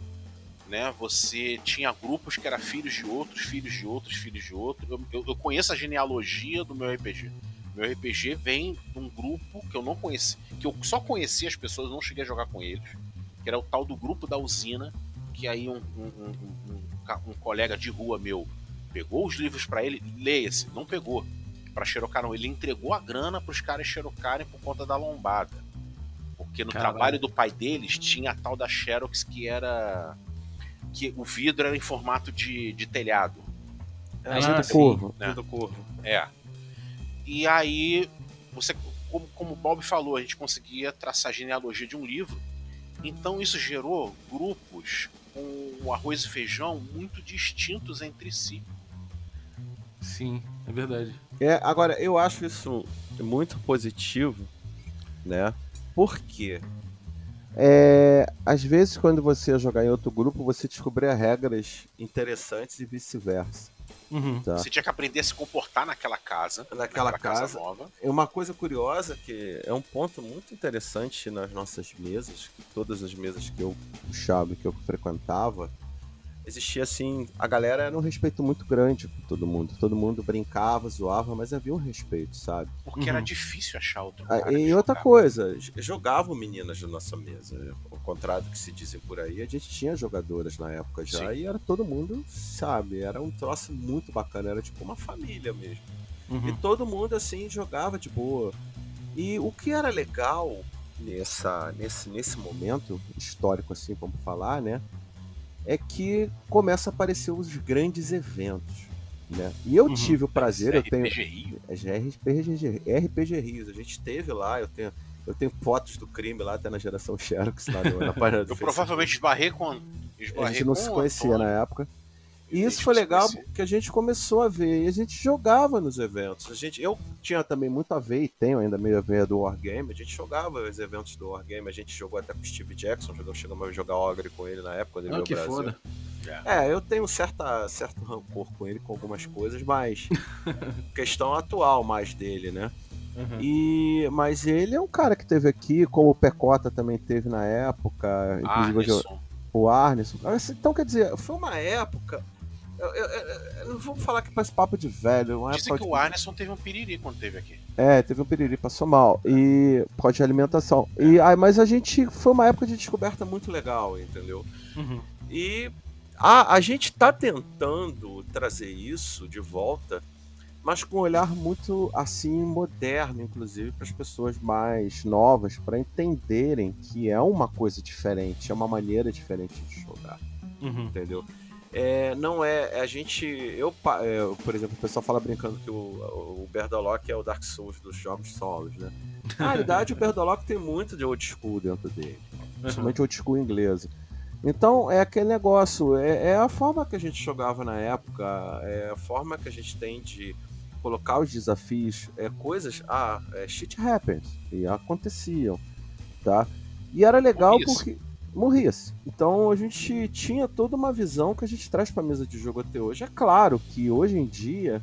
né? Você tinha grupos que eram filhos de outros, filhos de outros, filhos de outros. Eu, eu- eu conheço a genealogia do meu RPG. Meu RPG vem de um grupo que eu não conheci, que eu só conheci as pessoas, não cheguei a jogar com eles, que era o tal do grupo da usina, que aí um, um- um- um- um um colega de rua meu pegou os livros pra ele, leia-se, não pegou. Pra xerocar não, ele entregou a grana pros caras xerocarem por conta da lombada. Porque no Caralho. trabalho do pai deles tinha a tal da Xerox que era que o vidro era em formato de, de telhado. Ah, vida sim. curvo. né? Vida curvo. É. E aí, você, como, como o Bob falou, a gente conseguia traçar a genealogia de um livro. Então isso gerou grupos com arroz e feijão muito distintos entre si. Sim, é verdade. É, agora, eu acho isso muito positivo, né? Por quê? É, às vezes, quando você ia jogar em outro grupo, você descobria regras interessantes e vice-versa. Uhum. Tá? Você tinha que aprender a se comportar naquela casa. Naquela casa. nova. É uma coisa curiosa que é um ponto muito interessante nas nossas mesas, que todas as mesas que eu puxava, que eu frequentava, existia assim, a galera era um respeito muito grande com todo mundo. Todo mundo brincava, zoava, mas havia um respeito, sabe? Porque era Uhum. difícil achar outro Ah, cara. E outra jogar. coisa, jogavam meninas na nossa mesa. Ao contrário do que se dizem por aí, a gente tinha jogadoras na época já Sim. e era todo mundo, sabe? Era um troço muito bacana, era tipo uma família mesmo. E Uhum. todo mundo assim jogava de boa. E o que era legal nessa, nesse, nesse momento histórico, assim, vamos falar, né? É que começa a aparecer os grandes eventos. Né? E eu Uhum. tive o prazer, eu tenho. RPG Rio. É RPG, RPG Rios, a gente teve lá, eu tenho, eu tenho fotos do crime lá até na geração Xerox, lá no- na parada do Eu Facebook. provavelmente esbarrei com. A Esbarrei gente não com se conhecia na época. E isso foi legal conhecia. porque a gente começou a ver e a gente jogava nos eventos. A gente, eu tinha também muito a ver e tenho ainda meio a ver do Wargame. A gente jogava os eventos do Wargame. A gente jogou até com o Steve Jackson, jogou, chegamos a jogar Ogre com ele na época quando ele Ah, veio que Brasil. foda. É, eu tenho certa, certo rancor com ele com algumas coisas, mas (laughs) questão atual mais dele, né? Uhum. E, mas ele é um cara que teve aqui, como o Pecota também teve na época, inclusive Arneson. o Arneson. Então, quer dizer, foi uma época. Eu, eu- eu- eu não vou falar que parece papo de velho. Uma Dizem época que o Arneson teve um piriri quando teve aqui. É, teve um piriri, passou mal. E por causa de alimentação. E, ah, mas a gente. Foi uma época de descoberta muito legal, entendeu? Uhum. E a, a gente tá tentando trazer isso de volta, mas com um olhar muito assim moderno, inclusive para as pessoas mais novas, para entenderem que é uma coisa diferente, é uma maneira diferente de jogar, Uhum. entendeu? É, não é a gente eu, pa- é, por exemplo o pessoal fala brincando que o, o Berdolock é o Dark Souls dos jogos solos né na realidade o Berdolock tem muito de old school dentro dele principalmente old school inglesa. Então é aquele negócio, é, é, a forma que a gente jogava na época, é a forma que a gente tem de colocar os desafios, é coisas, ah, é, shit happens, e aconteciam, tá? E era legal porque morria-se. Então a gente tinha toda uma visão que a gente traz para a mesa de jogo até hoje. É claro que hoje em dia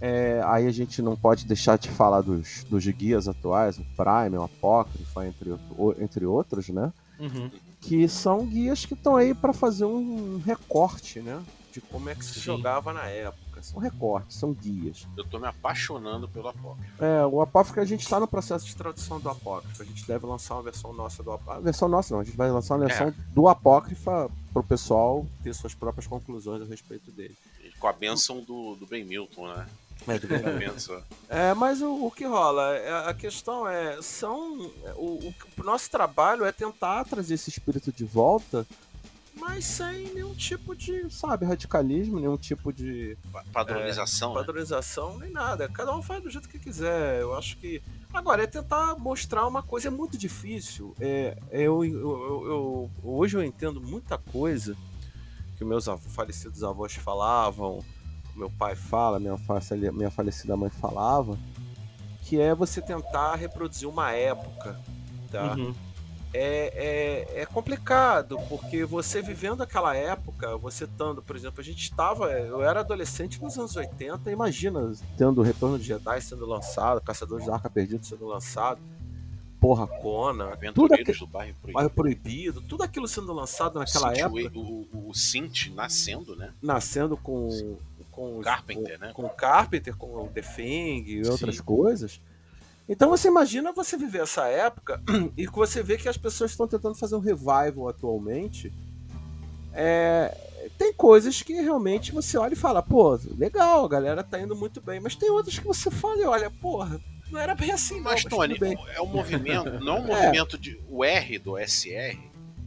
é, aí a gente não pode deixar de falar dos, dos guias atuais, o Prime, o Apócrifa, entre, entre outros, né? Uhum que são guias que estão aí para fazer um recorte, né? De como é que se Sim. jogava na época. São recortes, são guias. Eu tô me apaixonando pelo Apócrifo. É, o Apócrifo a gente está no processo de tradução do Apócrifo. A gente deve lançar uma versão nossa do Apócrifo. Versão nossa não, a gente vai lançar uma versão é. do Apócrifa pro pessoal ter suas próprias conclusões a respeito dele. Com a benção do, do Ben Milton, né? É, é, mas o, o, que rola? É, a questão é, são. O, o, o, nosso trabalho é tentar trazer esse espírito de volta, mas sem nenhum tipo de, sabe, radicalismo, nenhum tipo de. Padronização. É, padronização, né? nem nada. Cada um faz do jeito que quiser. Eu acho que. Agora, é tentar mostrar uma coisa, é muito difícil. É, eu, eu, eu, eu hoje eu entendo muita coisa que meus falecidos avós falavam meu pai fala, minha, minha falecida mãe falava, que é você tentar reproduzir uma época, tá? Uhum. É, é, é, complicado, porque você vivendo aquela época, você estando, por exemplo, a gente estava, eu era adolescente nos anos 80, imagina tendo o Retorno de Jedi sendo lançado, Caçadores da Arca Perdido sendo lançado, porra, Conan, tudo aquilo, do bairro proibido. bairro proibido. tudo aquilo sendo lançado naquela época. O, o, o Synth nascendo, né? Nascendo com com Carpenter, com, né? Com o Carpenter, com o The Thing e outras Sim. coisas. Então você imagina você viver essa época (clears throat) e que você vê que as pessoas estão tentando fazer um revival atualmente. É, tem coisas que realmente você olha e fala, pô, legal, a galera tá indo muito bem, mas tem outras que você fala e olha, porra, não era bem assim, mas, não. Mas, Tony, é um movimento, não é um (laughs) é. movimento de. O R do SR.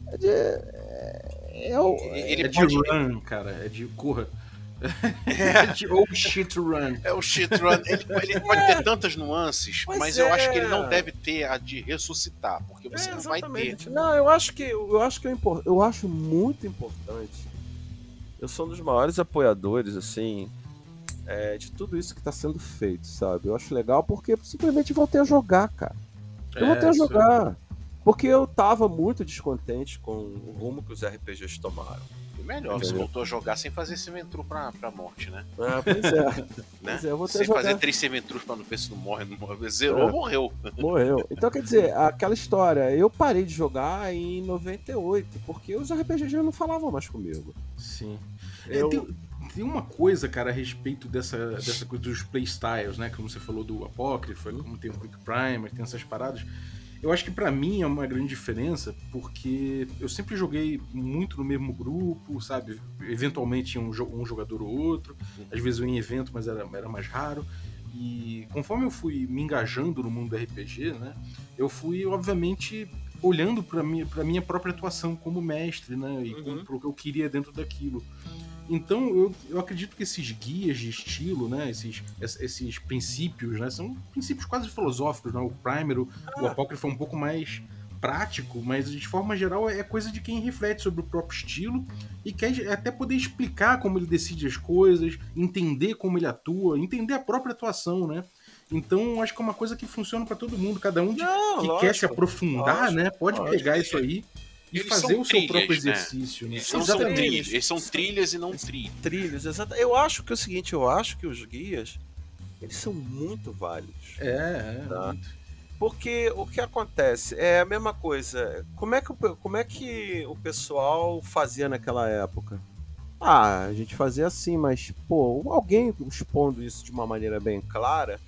É de. É, é, o, ele é pode... de run, cara, é de corra. É. (laughs) Ou shit run. É o shit run. Ele, ele pode ter tantas nuances, pois mas é. eu acho que ele não deve ter a de ressuscitar, porque você é, não vai ter. Não, eu acho que eu acho que eu, eu acho muito importante. Eu sou um dos maiores apoiadores, assim, é, de tudo isso que está sendo feito, sabe? Eu acho legal porque simplesmente voltei a jogar, cara. Eu é, voltei a jogar. Porque eu tava muito descontente com o rumo que os RPGs tomaram melhor, você voltou a jogar sem fazer Sementru pra, pra morte, né? Ah, pois é. (laughs) né? Pois é eu vou sem jogar... fazer três Sementrus pra não ver se não morre, não morre. Zerou, é. morreu. Morreu. (laughs) Então, quer dizer, aquela história, eu parei de jogar em 98, porque os RPGs já não falavam mais comigo. Sim. É, eu... É, tem, tem, uma coisa, cara, a respeito dessa, dessa coisa dos playstyles, né? Como você falou do Apócrifo, como tem o Quick Primer, tem essas paradas eu acho que para mim é uma grande diferença, porque eu sempre joguei muito no mesmo grupo, sabe? Eventualmente um, um jogador ou outro, às vezes eu ia em evento, mas era, era mais raro. E conforme eu fui me engajando no mundo do RPG, né, eu fui, obviamente, olhando para minha, pra minha própria atuação como mestre, né, e uhum. o que eu queria dentro daquilo. Então, eu, eu acredito que esses guias de estilo, né, esses, esses princípios, né, são princípios quase filosóficos, né? O Primer, o, ah. o Apócrifo é um pouco mais prático, mas de forma geral é coisa de quem reflete sobre o próprio estilo e quer até poder explicar como ele decide as coisas, entender como ele atua, entender a própria atuação, né? Então, acho que é uma coisa que funciona para todo mundo. Cada um Não, que lógico, quer se aprofundar, lógico, né? Pode lógico. pegar isso aí e eles fazer o seu trilhas, próprio né? exercício. Né? Eles, são, são trilhas, eles são trilhas e não trilhos. Trilhos, exato. Eu acho que é o seguinte, eu acho que os guias, eles são muito válidos. É, é. Tá? Porque o que acontece é a mesma coisa. Como é que, como é que o pessoal fazia naquela época? Ah, a gente fazia assim, mas, pô, alguém expondo isso de uma maneira bem clara,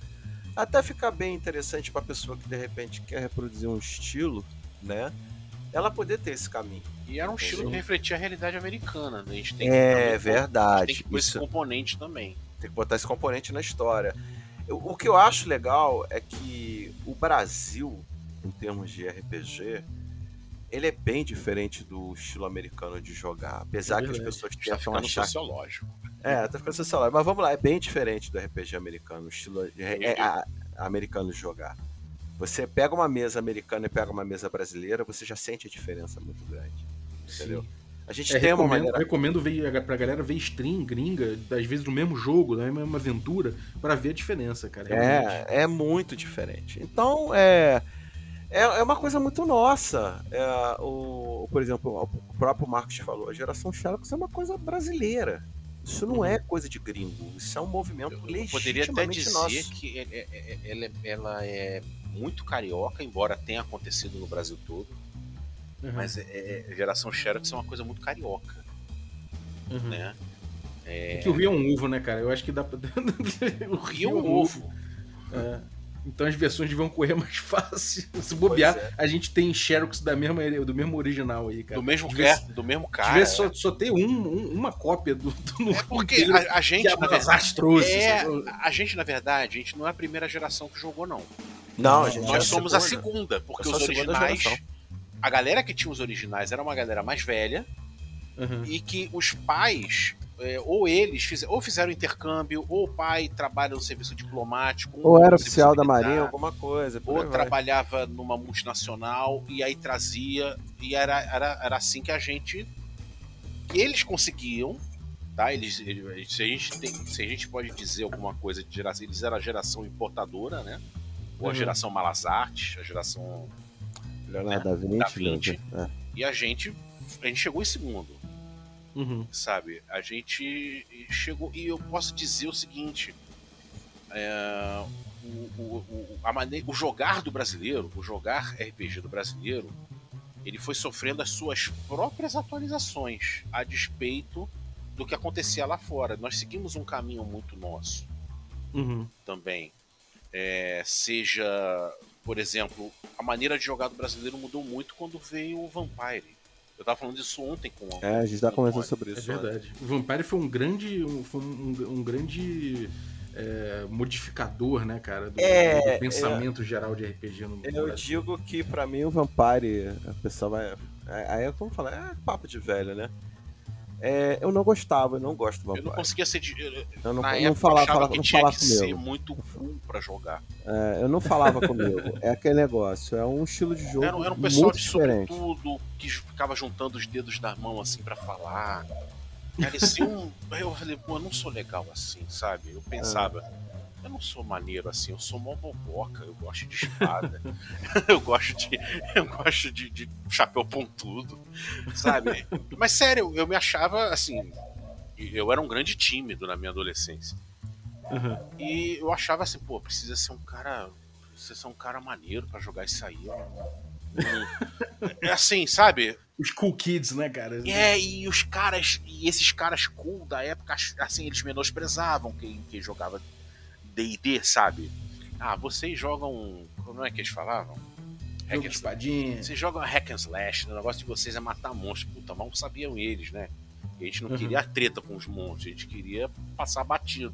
até fica bem interessante para a pessoa que de repente quer reproduzir um estilo, né? Ela poder ter esse caminho. E era um estilo que refletia a realidade americana, né? A gente tem é que, verdade. Tem que pôr esse componente também. Tem que botar esse componente na história. O que eu acho legal é que o Brasil, em termos de RPG, ele é bem diferente do estilo americano de jogar. Apesar é que as pessoas tentam tá achar. sociológico. É, tá ficando sociológico. Mas vamos lá, é bem diferente do RPG americano, o estilo é, é, americano de jogar. Você pega uma mesa americana e pega uma mesa brasileira, você já sente a diferença muito grande. Entendeu? Sim. A gente É, tem uma maneira. recomendo ver, pra galera ver stream gringa, às vezes do mesmo jogo, da mesma aventura, pra ver a diferença, cara. realmente. É, é muito diferente. Então, é, é, é uma coisa muito nossa. É, o, por exemplo, o próprio Marcos falou, a geração Xerox é uma coisa brasileira. Isso não é coisa de gringo, isso é um movimento Eu, eu poderia até dizer nosso. que é- é- é- ela, é- ela é muito carioca, embora tenha acontecido no Brasil todo. Uhum, Mas é, é- geração Xerox é uma coisa muito carioca, uhum. né? É que o Rio é um ovo, né, cara? Eu acho que dá pra. (laughs) o E um ovo. É. Então as versões deviam correr mais (laughs) fácil. Se bobear, é. a gente tem Xerox da mesma, do mesmo original aí, cara. Do mesmo, Devia- é, do mesmo cara. Devia só, só ter um, um- uma cópia do, do É porque inteiro a, a gente, que a na trouxe. é, a gente, na verdade, a gente não é a primeira geração que jogou, não. Não, a gente Nós é somos a segunda, porque Eu sou os a originais. geração. A galera que tinha os originais era uma galera mais velha Uhum. e que os pais, é, ou eles fiz- ou fizeram intercâmbio, ou o pai trabalha no serviço diplomático, Ou era oficial da militar, Marinha, alguma coisa. ou trabalhava numa multinacional e aí trazia e era, era, era assim que a gente que eles conseguiam tá eles, eles- se a gente tem, se a gente pode dizer alguma coisa de geração eles eram a geração importadora né ou a Uhum. geração Malas Artes a geração Leonardo da Vinci. Da Vinci. né? e a gente a gente chegou em segundo Uhum. sabe? A gente chegou e eu posso dizer o seguinte: é, o, o, o, a maneira, o jogar do brasileiro, o jogar RPG do brasileiro, ele foi sofrendo as suas próprias atualizações a despeito do que acontecia lá fora. Nós seguimos um caminho muito nosso Uhum. também. É, seja, por exemplo, a maneira de jogar do brasileiro mudou muito quando veio o Vampire. Eu tava falando disso ontem com É, a gente tá o conversando sobre É isso. né? verdade. O Vampire foi um grande. um- Foi um, um grande é, modificador, né, cara? Do, É, do pensamento geral de RPG no Eu Brasil. digo que pra mim o Vampire, a pessoa vai. é- Aí é como falar, é papo de velho, né? É, eu não gostava, eu não gosto do Eu não Vampire. conseguia ser. de- eu- Eu não, na não eu falava, falava, que não tinha falava que ser comigo. muito cool pra jogar. É, eu não falava comigo. (laughs) É aquele negócio, é um estilo de jogo Era, era um pessoal muito de diferente. sobretudo que ficava juntando os dedos da mão assim pra falar. Parecia um. Eu falei, pô, eu não sou legal assim, sabe? Eu pensava. Eu não sou maneiro assim, eu sou mó boboca, eu gosto de espada, (laughs) eu gosto de. Eu gosto de, de chapéu pontudo, sabe? Mas sério, eu me achava assim. Eu era um grande tímido na minha adolescência. Uhum. E eu achava assim, pô, precisa ser um cara. Precisa ser um cara maneiro pra jogar isso aí. ó. É assim, sabe? Os cool kids, né, cara? É, e os caras, e esses caras cool da época, assim, eles menosprezavam quem, quem jogava DD, sabe? Ah, vocês jogam. Como é que eles falavam? Hack and- espadinha. vocês jogam hack and slash, né? o negócio de vocês é matar monstros. Puta, mal sabiam eles, né? E a gente não Uhum. queria treta com os monstros, a gente queria passar batido.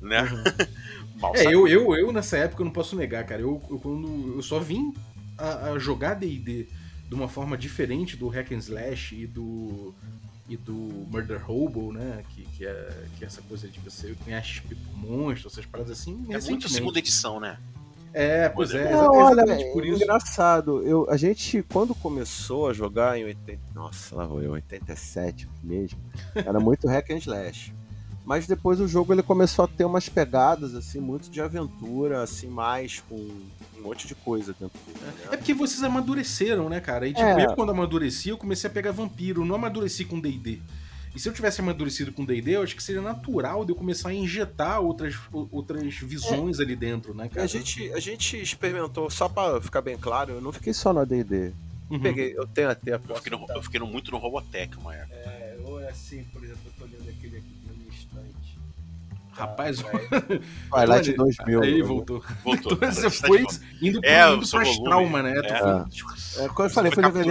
Né? (laughs) mal É, eu, eu, eu nessa época eu não posso negar, cara. Eu, eu, quando, eu só vim a, a jogar DD de uma forma diferente do Hack and Slash e do. E do Murder Hobo, né? Que, que, é, que é essa coisa de você ganhar XP por monstro, essas paradas assim. É muito segunda edição, né? É, pois é. Não, olha, exatamente por é isso. engraçado. Eu, a gente, quando começou a jogar em 80. Nossa, lá vou eu, 87 mesmo. Era muito hack and slash. Mas depois o jogo ele começou a ter umas pegadas, assim, muito de aventura, assim, mais com monte de coisa dentro dele. É né? porque vocês amadureceram, né, cara? E tipo, É. eu quando amadureci, eu comecei a pegar vampiro, eu não amadureci com D&D. E se eu tivesse amadurecido com D&D, eu acho que seria natural de eu começar a injetar outras, outras visões ali dentro, né, cara? A gente, a gente experimentou, só pra ficar bem claro, eu não fiquei só no AD&D. Uhum. Peguei, eu tenho até a Eu fiquei, no, eu fiquei no- muito no Robotech uma época. É, ou é assim, por exemplo, eu tô olhando aquele aqui na minha estante. Rapaz, Twilight Olha, 2000. aí né? voltou. Voltou. Então você Tá foi indo pro, É, trauma, né? Tu É. foi- É, quando eu falei, Foi fui na, ali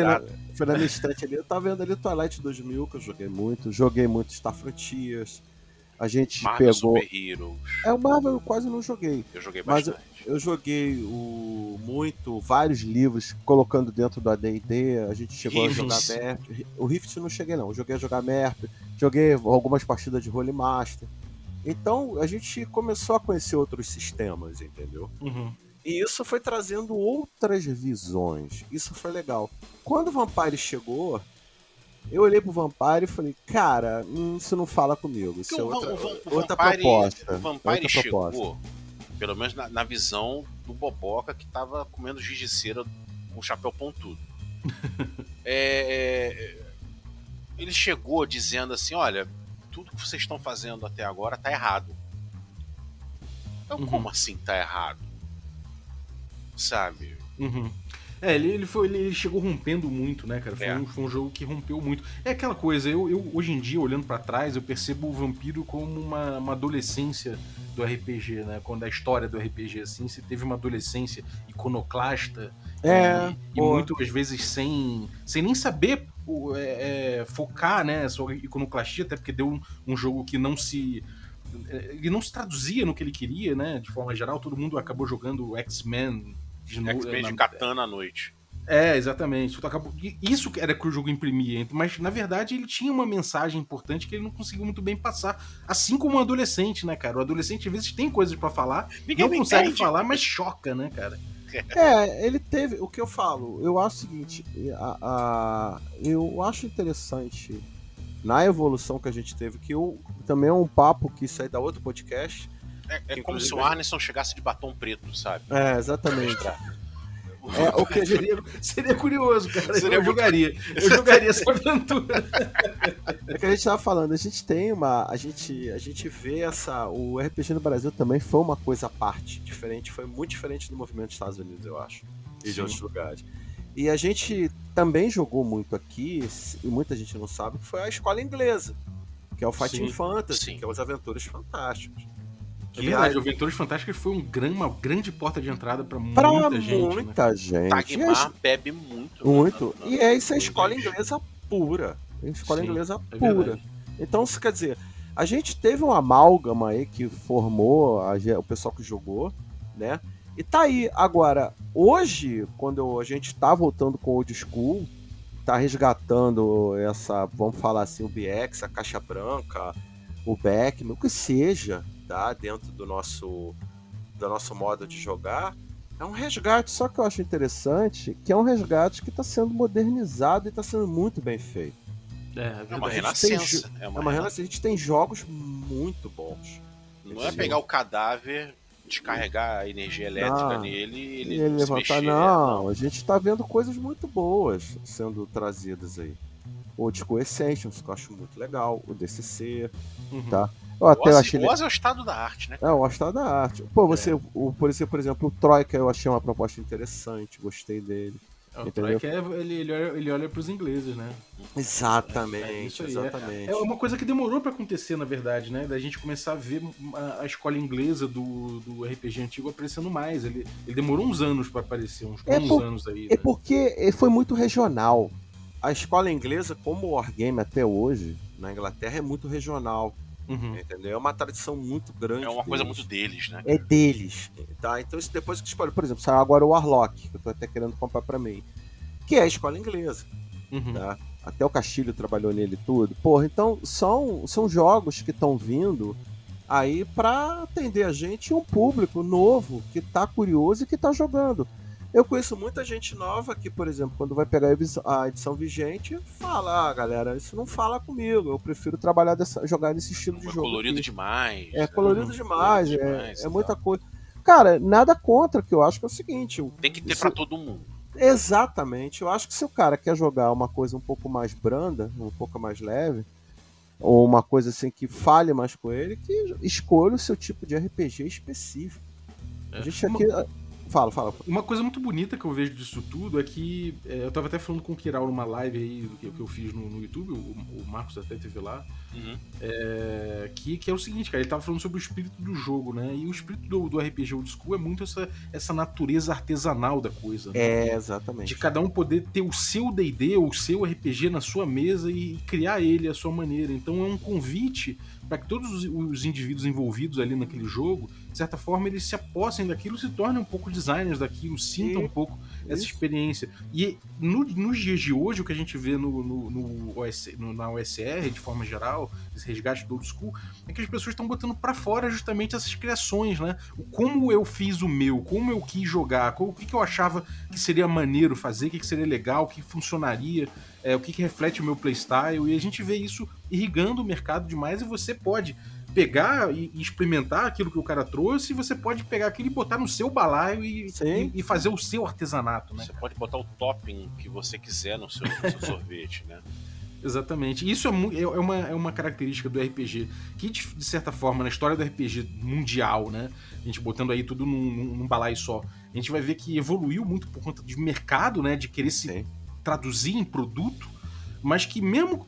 na, minha estante ali, eu tava vendo ali Twilight 2000, que eu joguei muito. Joguei muito Star Frontiers. A gente Marvel pegou. Super Heroes. É, o Marvel eu quase não joguei. Eu joguei Mas bastante. Eu joguei o, muito, vários livros colocando dentro do AD&D. A gente chegou Rifts. a jogar MERP. O Rift não cheguei não, eu joguei a jogar MERP. Joguei algumas partidas de Role Master. Então a gente começou a conhecer outros sistemas, entendeu? Uhum. E isso foi trazendo outras visões. Isso foi legal. Quando o Vampire chegou, eu olhei pro Vampire e falei, cara, hum, isso não fala comigo. Isso é outra, o, o outra Vampire, proposta. o Vampire outra chegou, proposta. pelo menos na, na visão do Boboca que tava comendo giz de cera com chapéu pontudo. (laughs) É, é, ele chegou dizendo assim: olha, tudo que vocês estão fazendo até agora tá errado. Então, Uhum. como assim tá errado? Sabe? Uhum. É, ele, ele, foi, ele, ele chegou rompendo muito, né, cara? Foi, É. um, foi um jogo que rompeu muito. É aquela coisa, eu, eu hoje em dia, olhando pra trás, eu percebo o Vampiro como uma, uma adolescência do RPG, né? Quando a história do RPG, assim, se teve uma adolescência iconoclasta É, e, e muitas vezes sem, sem nem saber o, é, é, focar, né, sua iconoclastia, até porque deu um, um jogo que não se é, ele não se traduzia no que ele queria, né? De forma geral, todo mundo acabou jogando X-Men de novo. X-Men de na- katana à noite. é, exatamente. Isso era que o jogo imprimia, mas na verdade ele tinha uma mensagem importante que ele não conseguiu muito bem passar. Assim como um adolescente, né, cara? O adolescente às vezes tem coisas pra falar, Ninguém não consegue entende. falar, mas choca, né, cara? (laughs) É, ele teve. O que eu falo, eu acho o seguinte, a, a- eu acho interessante na evolução que a gente teve, que eu, também é um papo que sai da outro podcast. É, é como se o Arneson chegasse de batom preto, sabe? É, exatamente. É, o que Seria, seria curioso, cara. Seria eu muito- jogaria. Eu jogaria essa (laughs) aventura. é que a gente tava falando, a gente tem uma. A gente, a gente vê essa. O RPG no Brasil também foi uma coisa à parte, diferente, foi muito diferente do movimento dos Estados Unidos, eu acho. E de Sim. outros lugares. E a gente também jogou muito aqui, e muita gente não sabe, que foi a escola inglesa. Que é o Fighting Sim, Fantasy, sim. que é os Aventuras É verdade, o Aventuras Fantásticas foi um gran- uma grande porta de entrada pra muita Pra gente. né? muita gente. E a Tagmar bebe muito. né, Muito. na- E é isso é escola inglesa pura. É escola Sim, inglesa é pura. verdade. então, isso quer dizer, a gente teve uma amálgama aí que formou a o pessoal que jogou, né? E tá aí. Agora, hoje, quando eu- a gente tá voltando com o old school, tá resgatando essa, vamos falar assim, o BX, a caixa branca, o back, o que seja, Dentro do nosso, do nosso modo de jogar. É um resgate, só que eu acho interessante que é um resgate que está sendo modernizado e está sendo muito bem feito. É, é É uma renascença. É É uma uma rena- relação, a gente tem jogos muito bons. Não é pegar o cadáver, descarregar a energia elétrica Não. nele e ele, levantar, mexer. não, a gente está vendo coisas muito boas sendo trazidas aí. O Disco Essentials, que eu acho muito legal, o DCC, Uhum. tá? Eu O até Oz, achei. Oz é o estado da arte, né? É, o estado da arte. Pô, você, o, por, exemplo, por exemplo, o Troika eu achei uma proposta interessante, gostei dele. É, o que é- ele, ele, olha, ele olha pros ingleses, né? Exatamente, É isso aí, exatamente. É uma coisa que demorou pra acontecer, na verdade, né? Da gente começar a ver a, a escola inglesa do, do RPG antigo aparecendo mais. Ele, ele demorou uns anos pra aparecer, uns É bons por- anos aí. É né? porque foi muito regional. A escola inglesa, como o Wargame até hoje, na Inglaterra, é muito regional, Uhum. entendeu? É uma tradição muito grande. É uma coisa deles. muito deles, né? É deles, tá? Então isso depois que escolhe, por exemplo, saiu agora o Warlock, que eu tô até querendo comprar pra mim, que é a escola inglesa, Uhum. tá? Até o Castilho trabalhou nele e tudo. Porra, então são, são jogos que estão vindo aí pra atender a gente e um público novo que tá curioso e que tá jogando. Eu conheço muita gente nova que, por exemplo, quando vai pegar a edição vigente, fala, ah, galera, isso não fala comigo, eu prefiro trabalhar dessa, jogar nesse estilo de É jogo. colorido aqui." demais. É né? colorido Uhum. demais, Colorido é, demais é e muita coisa. Cara, nada contra, que eu acho que é o seguinte, Tem que ter Isso- pra todo mundo. exatamente, eu acho que se o cara quer jogar uma coisa um pouco mais branda, um pouco mais leve, ou uma coisa assim que fale mais com ele, que escolha o seu tipo de RPG específico. A gente Uma- aqui... Fala, fala. Uma coisa muito bonita que eu vejo disso tudo é que é, eu tava até falando com o Kiral numa live aí que, que eu fiz no, no YouTube, o, o Marcos até teve lá, Uhum. é, que, que é o seguinte, cara, ele tava falando sobre o espírito do jogo, né? E o espírito do, do RPG Old School é muito essa, essa natureza artesanal da coisa. né? É, exatamente. De cada um poder ter o seu D&D ou o seu RPG na sua mesa e criar ele à sua maneira. Então é um convite para que todos os, os indivíduos envolvidos ali naquele jogo, de certa forma, eles se apossem daquilo se tornem um pouco designers daquilo sintam E- um pouco essa Isso. experiência. E no- nos dias de hoje, o que a gente vê no, no- no OS no- na OSR, de forma geral, esse resgate do old school, é que as pessoas estão botando pra fora justamente essas criações, né? O como eu fiz o meu, como eu quis jogar, qual- o que, que eu achava que seria maneiro fazer, o que, que seria legal, o que funcionaria, é, o que, que reflete o meu playstyle, e a gente vê isso irrigando o mercado demais e você pode pegar e, e experimentar aquilo que o cara trouxe, e você pode pegar aquilo e botar no seu balaio e, e- e fazer o seu artesanato, né? Você pode botar o topping que você quiser no seu, no seu (laughs) sorvete, né? Exatamente. Isso é, é- é uma, é uma característica do RPG que, de, de certa forma, na história do RPG mundial, né? A gente botando aí tudo num, num, num balaio só, a gente vai ver que evoluiu muito por conta de mercado, né? De querer se Sim. traduzir em produto, mas que mesmo,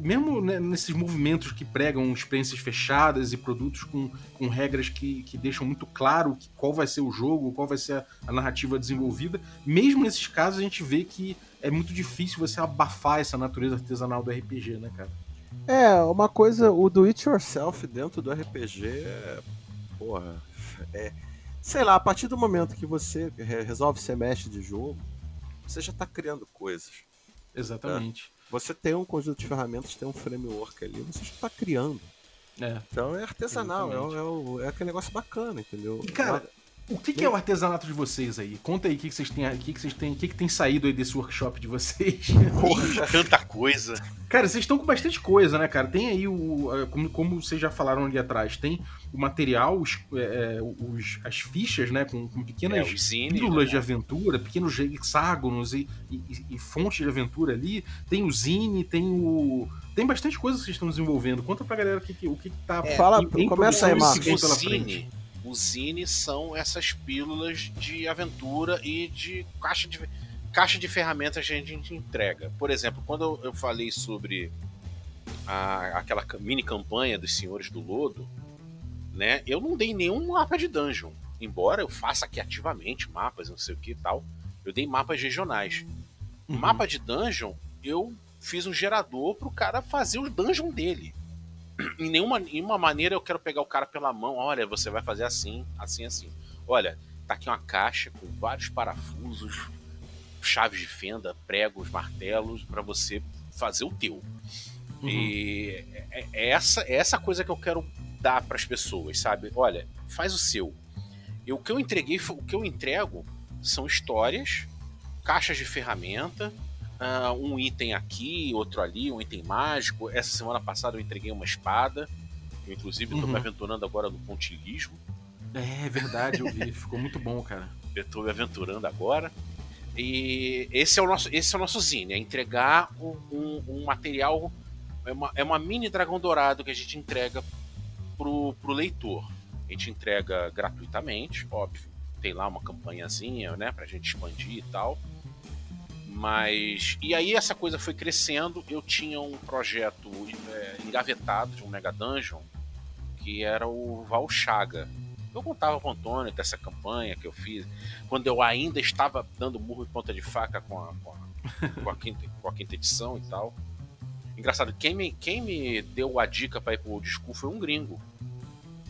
mesmo né, nesses movimentos que pregam experiências fechadas e produtos com, com regras que, que deixam muito claro que- qual vai ser o jogo, qual vai ser a, a narrativa desenvolvida, mesmo nesses casos a gente vê que é muito difícil você abafar essa natureza artesanal do RPG, né, cara? É, uma coisa, o do it yourself dentro do RPG é. Porra. É. Sei lá, a partir do momento que você re- resolve ser mestre de jogo, você já tá criando coisas. Exatamente. Você tem um conjunto de ferramentas, tem um framework ali, você já tá criando. É. Então é artesanal, é, é, o- é aquele negócio bacana, entendeu? E, cara, O que, que é o artesanato de vocês aí? Conta aí o que, que vocês têm, o que, que vocês têm, o que, que tem saído aí desse workshop de vocês. (laughs) Tanta coisa. Cara, vocês estão com bastante coisa, né, cara? Tem aí o. Como, como vocês já falaram ali atrás, tem o material, os, eh, os- as fichas, né? Com, com É, pequenas zines, pílulas né? de aventura, pequenos hexágonos e, e- e- fontes de aventura ali. Tem o Zine, tem o. Tem bastante coisa que vocês estão desenvolvendo. Conta pra galera o que, que- o que, que tá. Fala, em- em começa aí, Marcos. vem pela frente. O zine são essas pílulas de aventura e de caixa de, caixa de ferramentas que a gente entrega. Por exemplo, quando eu, falei sobre a- aquela mini campanha dos Senhores do Lodo, né? Eu não dei nenhum mapa de dungeon. Embora eu faça aqui ativamente mapas, não sei o que e tal, eu dei mapas regionais. Uhum. Mapa de dungeon, eu fiz um gerador pro cara fazer o dungeon dele. Em nenhuma, nenhuma maneira eu quero pegar o cara pela mão. Olha, você vai fazer assim, assim, assim. Olha, tá aqui uma caixa com vários parafusos, chaves de fenda, pregos, martelos, para você fazer o teu. Uhum. E é, é essa, é essa coisa que eu quero dar para as pessoas, sabe? Olha, faz o seu. E o que eu entreguei, o que eu entrego são histórias, caixas de ferramenta, ah, um item aqui, outro ali, um item mágico. Essa semana passada eu entreguei uma espada. Eu, inclusive, estou Uhum. me aventurando agora no pontilismo. É verdade, eu vi. (laughs) Ficou muito bom, cara. Eu tô me aventurando agora. E esse é o nosso, esse é o nosso zine, é entregar um, um- um material, é uma, é uma mini dragão dourado que a gente entrega pro, pro leitor. A gente entrega gratuitamente, óbvio. Tem lá uma campanhazinha, né, pra gente expandir e tal. Mas. E aí essa coisa foi crescendo. Eu tinha um projeto é, engavetado de um Mega Dungeon, que era o Valchaga. Eu contava com o Antônio dessa campanha que eu fiz, quando eu ainda estava dando murro e ponta de faca com a, com a, (laughs) com a quinta, com a quinta edição e tal. Engraçado, quem me, quem me deu a dica para ir pro old school foi um gringo.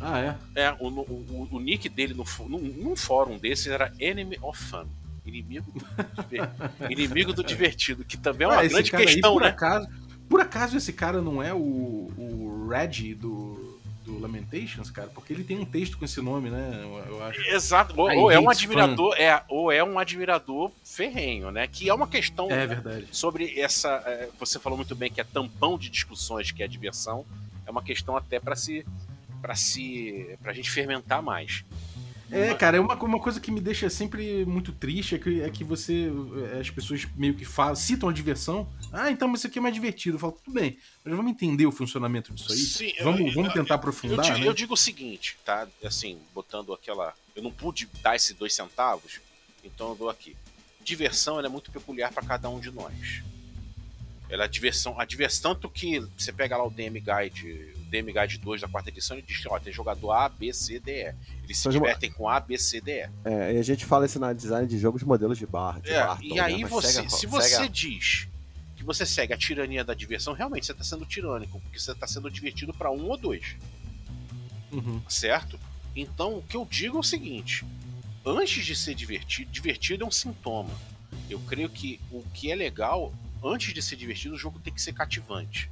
Ah, é? É, o, o, o nick dele no, num, num fórum desses era Enemy of Fun. Inimigo do, inimigo do divertido, que também é uma Ué, esse grande cara aí, questão, por né? Acaso, por acaso esse cara não é o, o Red do, do Lamentations, cara? Porque ele tem um texto com esse nome, né? Eu, eu acho. Exato, ou, ou é um admirador, é, ou é um admirador ferrenho, né? Que é uma questão É verdade. sobre essa. é, Você falou muito bem que é tampão de discussões, que é a diversão. É uma questão até para se. para se. pra gente fermentar mais. É, cara, é uma, uma coisa que me deixa sempre muito triste é que, é que você. é, As pessoas meio que falam, citam a diversão. Ah, então mas isso aqui é mais divertido. Eu falo, tudo bem, mas vamos entender o funcionamento disso aí. Sim, eu- vamos, eu- vamos tentar Eu aprofundar, digo, né? eu digo o seguinte, tá? Assim, botando aquela. Eu não pude dar esses dois centavos, então eu dou aqui. Diversão ela é muito peculiar para cada um de nós. Ela é diversão. A diversão, tanto que você pega lá o DM Guide, DM Guide 2 da quarta edição, ele diz que ó, tem jogador A, B, C, D, E. Eles se divertem com A, B, C, D, E. É, e a gente fala isso na design de jogos modelos de barra. De É, Barton, e né? aí Mas você, segue se você a- diz que você segue a tirania da diversão, realmente você está sendo tirânico, porque você está sendo divertido para um ou dois. Uhum. certo? Então, o que eu digo é o seguinte: antes de ser divertido, divertido é um sintoma. Eu creio que o que é legal, antes de ser divertido, o jogo tem que ser cativante.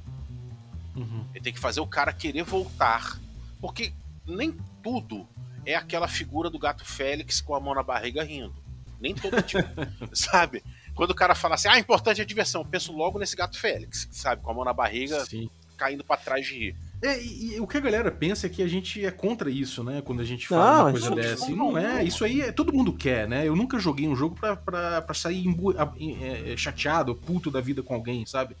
Uhum. Ele tem que fazer o cara querer voltar. Porque nem tudo é aquela figura do gato Félix com a mão na barriga rindo. Nem todo tipo, (laughs) sabe? Quando o cara fala assim, ah, importante é a diversão, eu penso logo nesse gato Félix, sabe? Com a mão na barriga, Sim. caindo para trás de rir. É, e, e o que a galera pensa é que a gente é contra isso, né? Quando a gente Não, fala uma a coisa dessa. E não é, isso aí é, todo mundo quer, né? Eu nunca joguei um jogo pra, pra, pra sair imbu- a- é, é, chateado, puto da vida com alguém, sabe?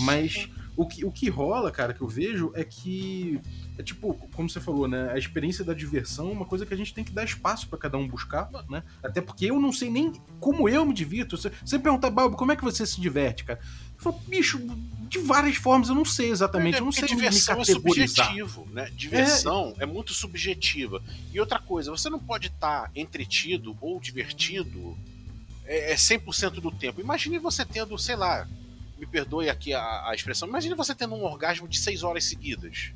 Mas o que, o que rola, cara, que eu vejo é que. É tipo, como você falou, né? A experiência da diversão é uma coisa que a gente tem que dar espaço pra cada um buscar, né? Até porque eu não sei nem como eu me divirto. Você, você pergunta, Balbo, como é que você se diverte, cara? Eu falo, bicho, de várias formas, eu não sei exatamente. É, eu não sei me diversão é categorizar. subjetivo, né? Diversão é. muito subjetiva. E outra coisa, você não pode estar entretido ou divertido é, é 100% do tempo. Imagine você tendo, sei lá, me perdoe aqui a, a expressão, imagine você tendo um orgasmo de 6 horas seguidas.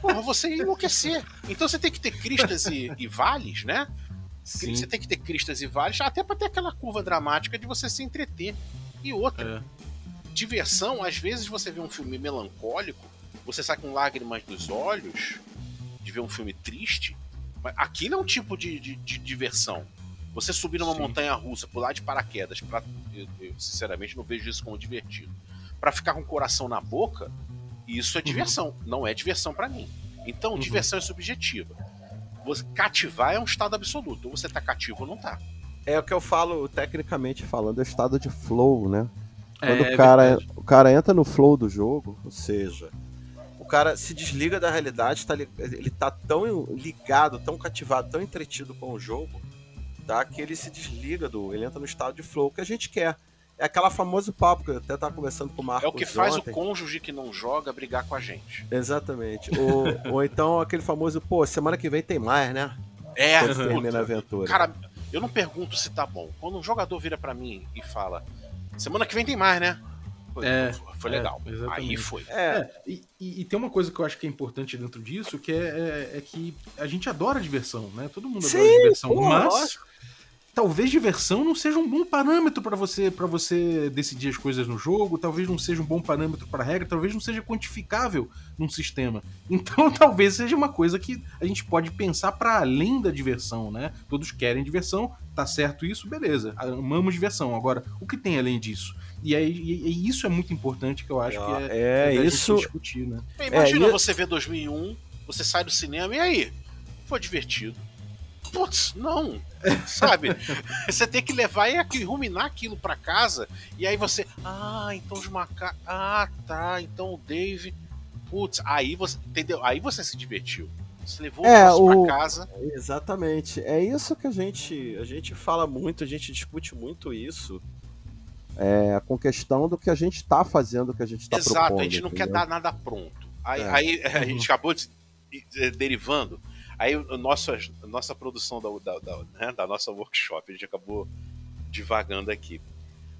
Porra, você ia enlouquecer. Então você tem que ter cristas e, e vales, né? Sim. Você tem que ter cristas e vales, até pra ter aquela curva dramática de você se entreter. E outra, É. diversão, às vezes você vê um filme melancólico, você sai com lágrimas dos olhos de ver um filme triste, mas aquilo é um tipo de, de- de diversão. Você subir numa Sim. montanha russa, pular de paraquedas, pra, eu, eu, sinceramente não vejo isso como divertido. Pra ficar com o coração na boca, isso é diversão, não é diversão pra mim. Então, Uhum. diversão é subjetiva. Você cativar é um estado absoluto. Ou você tá cativo ou não tá. É o que eu falo, tecnicamente falando, é o estado de flow, né? Quando É, o, cara, o cara entra no flow do jogo, ou seja, o cara se desliga da realidade, tá, ele tá tão ligado, tão cativado, tão entretido com o jogo, tá? Que ele se desliga do. Ele entra no estado de flow que a gente quer. É aquela famoso papo que eu até tava conversando com o Marcos É o que faz ontem. o cônjuge que não joga brigar com a gente. Exatamente. Ou, (laughs) ou então aquele famoso, pô, semana que vem tem mais, né? É, Quando termina a aventura. Cara, eu não pergunto se tá bom. Quando um jogador vira pra mim e fala: Semana que vem tem mais, né? Foi, É, foi é, legal. exatamente. Aí foi. é, É, e, e- tem uma coisa que eu acho que é importante dentro disso, que é, é- é que a gente adora diversão, né? Todo mundo adora Sim, diversão, pô, mas lógico. talvez diversão não seja um bom parâmetro pra você para você decidir as coisas no jogo, talvez não seja um bom parâmetro para regra, talvez não seja quantificável num sistema. (laughs) Então, talvez seja uma coisa que a gente pode pensar para além da diversão, né? Todos querem diversão, tá certo isso, beleza. Amamos diversão. Agora, o que tem além disso? E aí e- e isso é muito importante que eu acho que é, é, gente isso. discutir, né? Bem, Imagina e- você ver 2001, você sai do cinema e aí? Foi divertido. Putz, não. (laughs) Sabe? você tem que levar e ruminar aquilo pra casa. E aí você. Ah, então os macacos. Ah, tá. Então o Dave. Putz, aí você. Entendeu? Aí você se divertiu. Você levou É, o- pra casa. Exatamente. É isso que a gente, a gente fala muito, a gente discute muito isso. É, com questão do que a gente está fazendo, o que a gente está propondo. Exato, a gente não quer entendeu? dar nada pronto. Aí, É. aí a Uhum. gente acabou de, de- derivando. Aí o nosso, a nossa produção da, da, da, né, da nossa workshop, a gente acabou divagando aqui.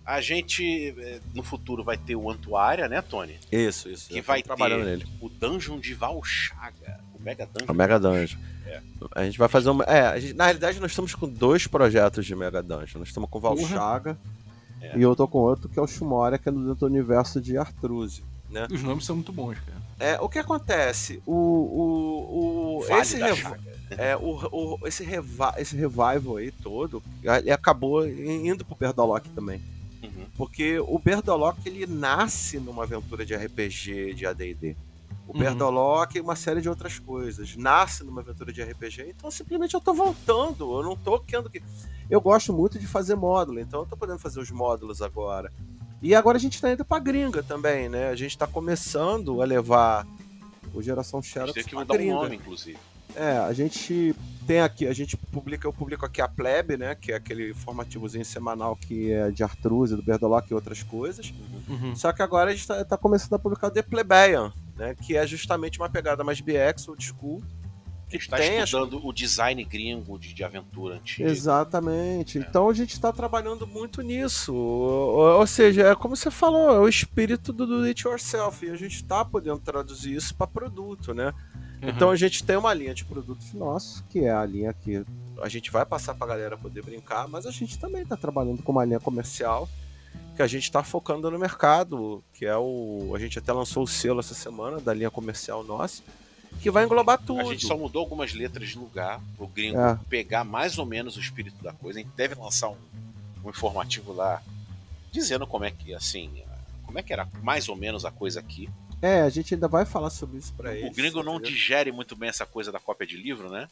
A gente, eh, no futuro, vai ter o Antuária, né, Tony? Isso, isso. Que vai trabalhando ter nele. o Dungeon de Valchaga. O Mega Dungeon. O Mega Dungeon. É. A gente vai fazer uma. É, a gente- na realidade nós estamos com dois projetos de Mega Dungeon. Nós estamos com o Valchaga É. e eu tô com outro que é o Shumoria, que é dentro do universo de Artruse. Os nomes são muito bons, cara. É, o que acontece? O. o, o Vale esse, rev- é, o, o- esse, reva, esse revival aí todo, ele acabou indo pro Berdolock também. Uhum. Porque o Berdolock ele nasce numa aventura de RPG de AD&D. O Uhum. Berdolock e uma série de outras coisas. Nasce numa aventura de RPG, então simplesmente eu tô voltando. Eu não tô querendo que. Eu gosto muito de fazer módulo, então eu tô podendo fazer os módulos agora. E agora a gente tá indo pra gringa também, né? A gente tá começando a levar o Geração Xerox teve que mudar o gringa. nome, inclusive. É, a gente tem aqui, a gente publica, eu publico aqui a Plebe, né? Que é aquele formativozinho semanal que é de Artruse, do Berdolock e outras coisas. Uhum. Só que agora a gente tá, tá começando a publicar o The Plebeian, né? Que é justamente uma pegada mais BX, old school. A gente tá tem as- estudando o design gringo de, de aventura antiga. Exatamente. Então a gente está trabalhando muito nisso. Ou, ou seja, é como você falou, é o espírito do do it yourself. E a gente está podendo traduzir isso para produto, né? Então a gente tem uma linha de produtos nossos, que é a linha que a gente vai passar pra galera poder brincar, mas a gente também tá trabalhando com uma linha comercial que a gente tá focando no mercado, que é o. A gente até lançou o selo essa semana da linha comercial nossa, que vai englobar tudo. A gente só mudou algumas letras de lugar pro gringo É. pegar mais ou menos o espírito da coisa. A gente deve lançar um, um informativo lá dizendo como é que, assim, como é que era mais ou menos a coisa aqui. É, a gente ainda vai falar sobre isso pra O eles. gringo não digere muito bem essa coisa da cópia de livro, né?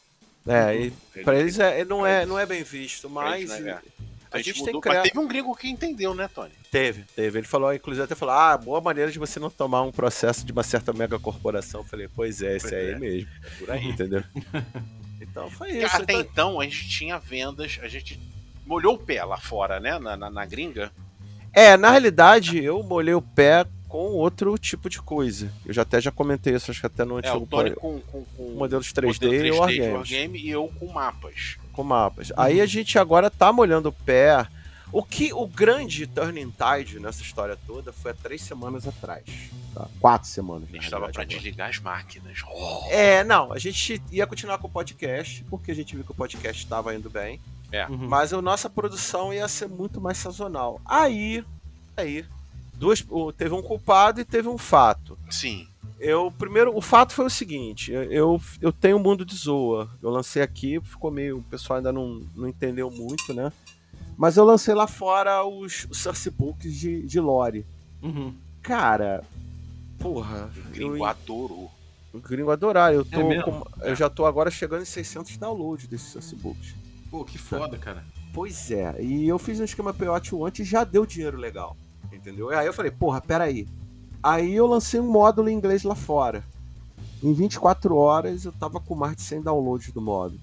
É, pra eles é, não, é, não é bem visto, mas. eles, né, é. A, A gente gente tem mudou, mas criar. teve um gringo que entendeu, né, Tony? Teve, teve. Ele falou, inclusive até falou: ah, boa maneira de você não tomar um processo de uma certa mega corporação. Eu falei, pois é, esse Pois aí é. mesmo. Por aí. Entendeu? (laughs) Então foi Porque isso. Até então- então a gente tinha vendas, a gente molhou o pé lá fora, né? Na, na, na gringa. É, na realidade, eu molhei o pé com outro tipo de coisa. Eu já até já comentei isso, acho que até no É, antigo o Tony com, com, com modelos 3D, modelo e 3D de Wargames. Wargame e eu com mapas. com mapas. Aí a gente agora tá molhando o pé. O que o grande turning tide nessa história toda foi há três semanas atrás. tá? Quatro semanas. A gente estava agora. desligar as máquinas. Oh, É, não, a gente ia continuar com o podcast, porque a gente viu que o podcast estava indo bem. Uhum. Mas a nossa produção ia ser muito mais sazonal. Aí, aí, duas, teve um culpado e teve um fato. sim. Eu, primeiro, o fato foi o seguinte: eu- eu, eu tenho o Mundo de Zoa. Eu lancei aqui, ficou meio. O pessoal ainda não, não entendeu muito, né? Mas eu lancei lá fora os, os Source Books de, de Lore. Uhum. Cara, porra. O eu- gringo adorou. o gringo adorar. Eu, tô É com- eu já tô agora chegando em 600 downloads desses Source Books. Pô, que foda, cara. Pois é, e eu fiz um esquema payout antes e já deu dinheiro legal, entendeu? Aí eu falei, porra, peraí. Aí eu lancei um módulo em inglês lá fora. Em 24 horas eu tava com mais de 100 downloads do módulo.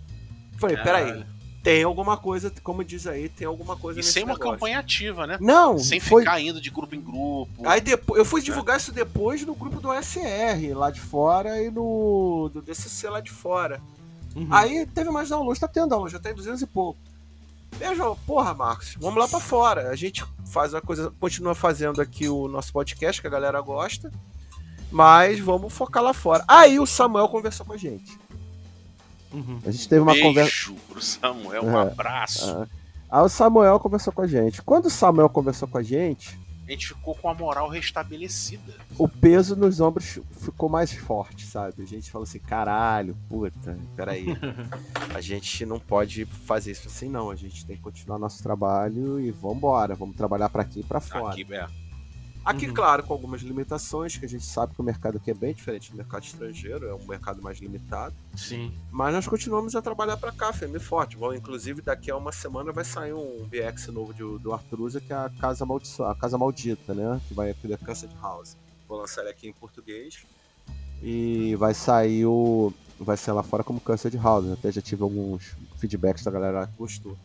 Falei, peraí, Caralho. tem alguma coisa, como diz aí, tem alguma coisa E sem uma negócio. campanha ativa, né? Não, Sem foi... ficar indo de grupo em grupo. Aí depois, eu fui divulgar isso depois no grupo do OSR lá de fora e no do DCC lá de fora. Uhum. Aí teve mais download, tá tendo download, já tem 200 e pouco. Veja, porra, Marcos, vamos lá pra fora. A gente faz uma coisa, continua fazendo aqui o nosso podcast que a galera gosta, mas vamos focar lá fora. Aí o Samuel conversou com a gente. Uhum. A gente teve uma conversa. Beijo pro Samuel, um É. abraço. Ah. Aí o Samuel conversou com a gente. Quando o Samuel conversou com a gente, A gente ficou com a moral restabelecida. o peso nos ombros ficou mais forte, sabe? A gente falou assim, caralho, puta, peraí. (laughs) A gente não pode fazer isso assim, não. A gente tem que continuar nosso trabalho e vambora. Vamos trabalhar pra aqui e pra fora. Aqui, é. Aqui, Uhum. claro, com algumas limitações, que a gente sabe que o mercado aqui é bem diferente do mercado estrangeiro, é um mercado mais limitado. Sim. Mas nós continuamos a trabalhar para cá, firme e forte. Bom, inclusive, daqui a uma semana vai sair um BX novo de- do Artruza, que é a Casa, Maldiço- a Casa Maldita, né? Que vai aqui da Cursed House. Vou lançar ele aqui em português. E vai sair o. Vai ser lá fora como Cursed House. Até já tive alguns feedbacks da galera que gostou.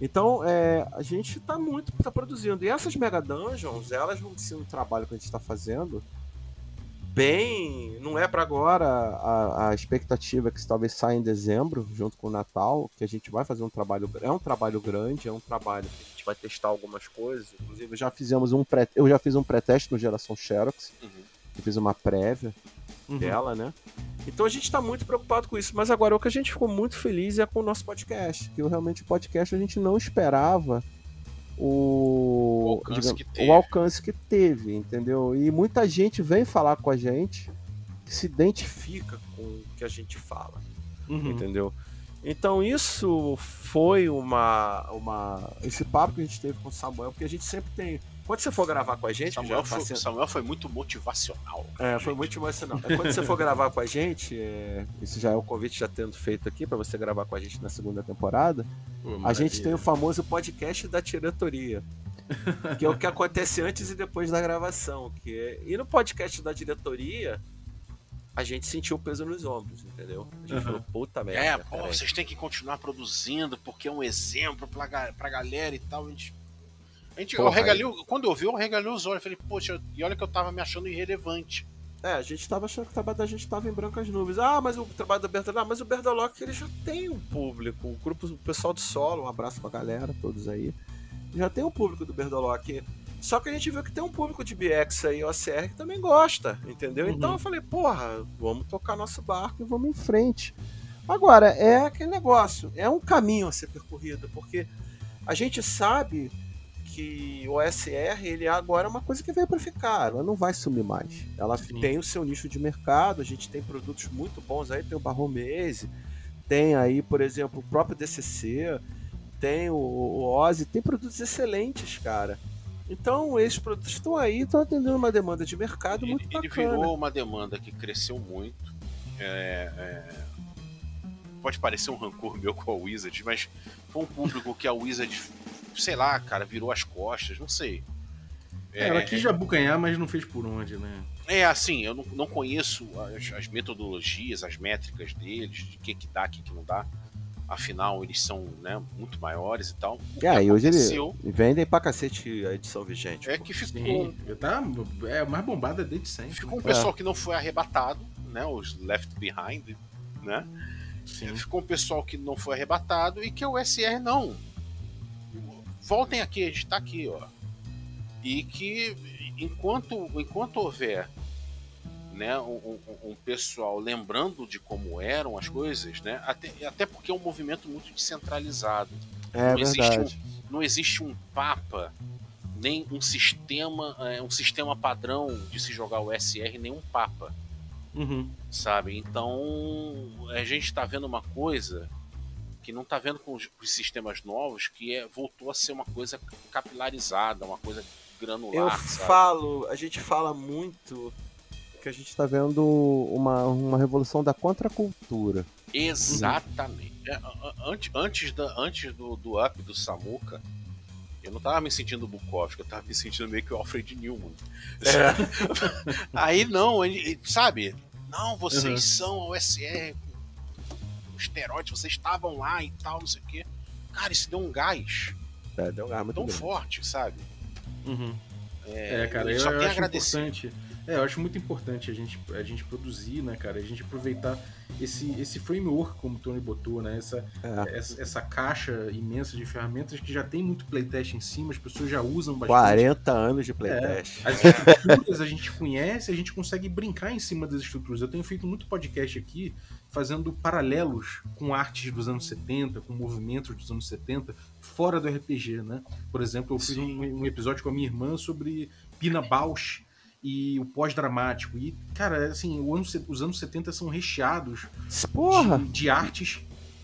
Então, é, a gente tá muito tá produzindo. E essas Mega Dungeons, elas vão ser um trabalho que a gente tá fazendo bem. Não é para agora. A, a expectativa é que talvez saia em dezembro, junto com o Natal, que a gente vai fazer um trabalho. É um trabalho grande, é um trabalho que a gente vai testar algumas coisas. Inclusive, já fizemos um pré, eu já fiz um pré-teste no Geração Xerox, Uhum. eu fiz uma prévia Uhum. dela, né? Então a gente está muito preocupado com isso. Mas agora o que a gente ficou muito feliz é com o nosso podcast. Que realmente o podcast a gente não esperava o, O alcance digamos, que teve. o alcance que teve, entendeu? E muita gente vem falar com a gente que se identifica com o que a gente fala Uhum. entendeu? Então isso foi uma, uma. Esse papo que a gente teve com o Samuel, porque a gente sempre tem. Quando você for gravar com a gente, Samuel já foi, sendo- Samuel foi muito motivacional. é, foi muito emocional. É, Quando você for gravar com a gente, é, isso já é o convite já tendo feito aqui para você gravar com a gente na segunda temporada. Pô, A gente tem o famoso podcast da diretoria. Que é o que acontece antes e depois da gravação. Que é- E no podcast da diretoria, a gente sentiu o peso nos ombros, entendeu? A gente Uhum. falou, puta merda. É, pô, vocês têm que continuar produzindo, porque é um exemplo pra, pra galera e tal. A gente. A gente eu Porra, regalei, o- quando eu vi, eu regalei os olhos. Eu Falei, poxa, e olha que eu tava me achando irrelevante. É, a gente tava achando que o trabalho da gente tava em brancas nuvens. Ah, mas o trabalho do Berdalock, ah, mas o Berdalock ele já tem um público. O grupo, o pessoal do solo, um abraço pra galera, todos aí. Já tem um público do Berdalock. Só que a gente viu que tem um público de BX aí, OCR, que também gosta, entendeu? Uhum. Então eu falei, porra, vamos tocar nosso barco e vamos em frente. Agora, é aquele negócio, é um caminho a ser percorrido, porque a gente sabe que o OSR, ele agora é uma coisa que veio para ficar, ela não vai sumir mais. Ela Sim. tem o seu nicho de mercado, a gente tem produtos muito bons aí, tem o Barromese, tem aí, por exemplo, o próprio DCC, tem o, o Ozzy, tem produtos excelentes, cara. Então, esses produtos estão aí, estão atendendo uma demanda de mercado Ele, muito ele bacana. virou uma demanda que cresceu muito. É, é, Pode parecer um rancor meu com a Wizard, mas foi um público que a Wizard, sei lá, cara, virou as costas, não sei. É, ela quis jabucanhar, mas não fez por onde, né? É assim, eu não, não conheço as, as metodologias, as métricas deles, de que que dá, que que não dá. Afinal, eles são né, muito maiores e tal. O É, e hoje eles vendem pra cacete a edição vigente. é pô. que ficou, Sim, tá, é mais bombada desde sempre. ficou um né? pessoal que não foi arrebatado, né? Os left behind, né? Sim. Ficou um pessoal que não foi arrebatado e que o SR não. Voltem aqui, a gente tá aqui, ó. E que enquanto, enquanto houver né, um, um- um pessoal lembrando de como eram as coisas, né? Até, até porque é um movimento muito descentralizado. É não existe verdade. Não existe um papa, nem um sistema, é, um sistema padrão de se jogar o SR, nem um papa Uhum. sabe? Então a gente está vendo uma coisa que não está vendo com os, com os sistemas novos, que é voltou a ser uma coisa capilarizada, uma coisa granular. Eu sabe? falo, a gente fala muito que a gente tá vendo uma, uma revolução da contracultura. Exatamente. É, a- a- antes antes, da, antes do, do up do Samuka, eu não tava me sentindo Bukowski, eu tava me sentindo meio que o Alfred Newman. (laughs) Aí não, ele, sabe? Não, vocês Uhum. são a OSR, esteroide, vocês estavam lá e tal, não sei o quê. Cara, isso deu um gás É, deu um gar muito tão grande. forte, sabe? Uhum. É, É, cara, eu eu, acho agradecer. importante. É, eu acho muito importante a gente, a gente produzir, né, cara? A gente aproveitar esse, esse framework, como o Tony botou, né? Essa, É. essa, essa caixa imensa de ferramentas que já tem muito playtest em cima, as pessoas já usam bastante. 40 anos de playtest. As estruturas a gente conhece, a gente consegue brincar em cima das estruturas. Eu tenho feito muito podcast aqui fazendo paralelos com artes dos anos 70, com movimentos dos anos 70, fora do RPG, né? Por exemplo, eu fiz um, um episódio com a minha irmã sobre Pina Bausch e o pós-dramático. E, cara, assim, ano os anos 70 são recheados de, de artes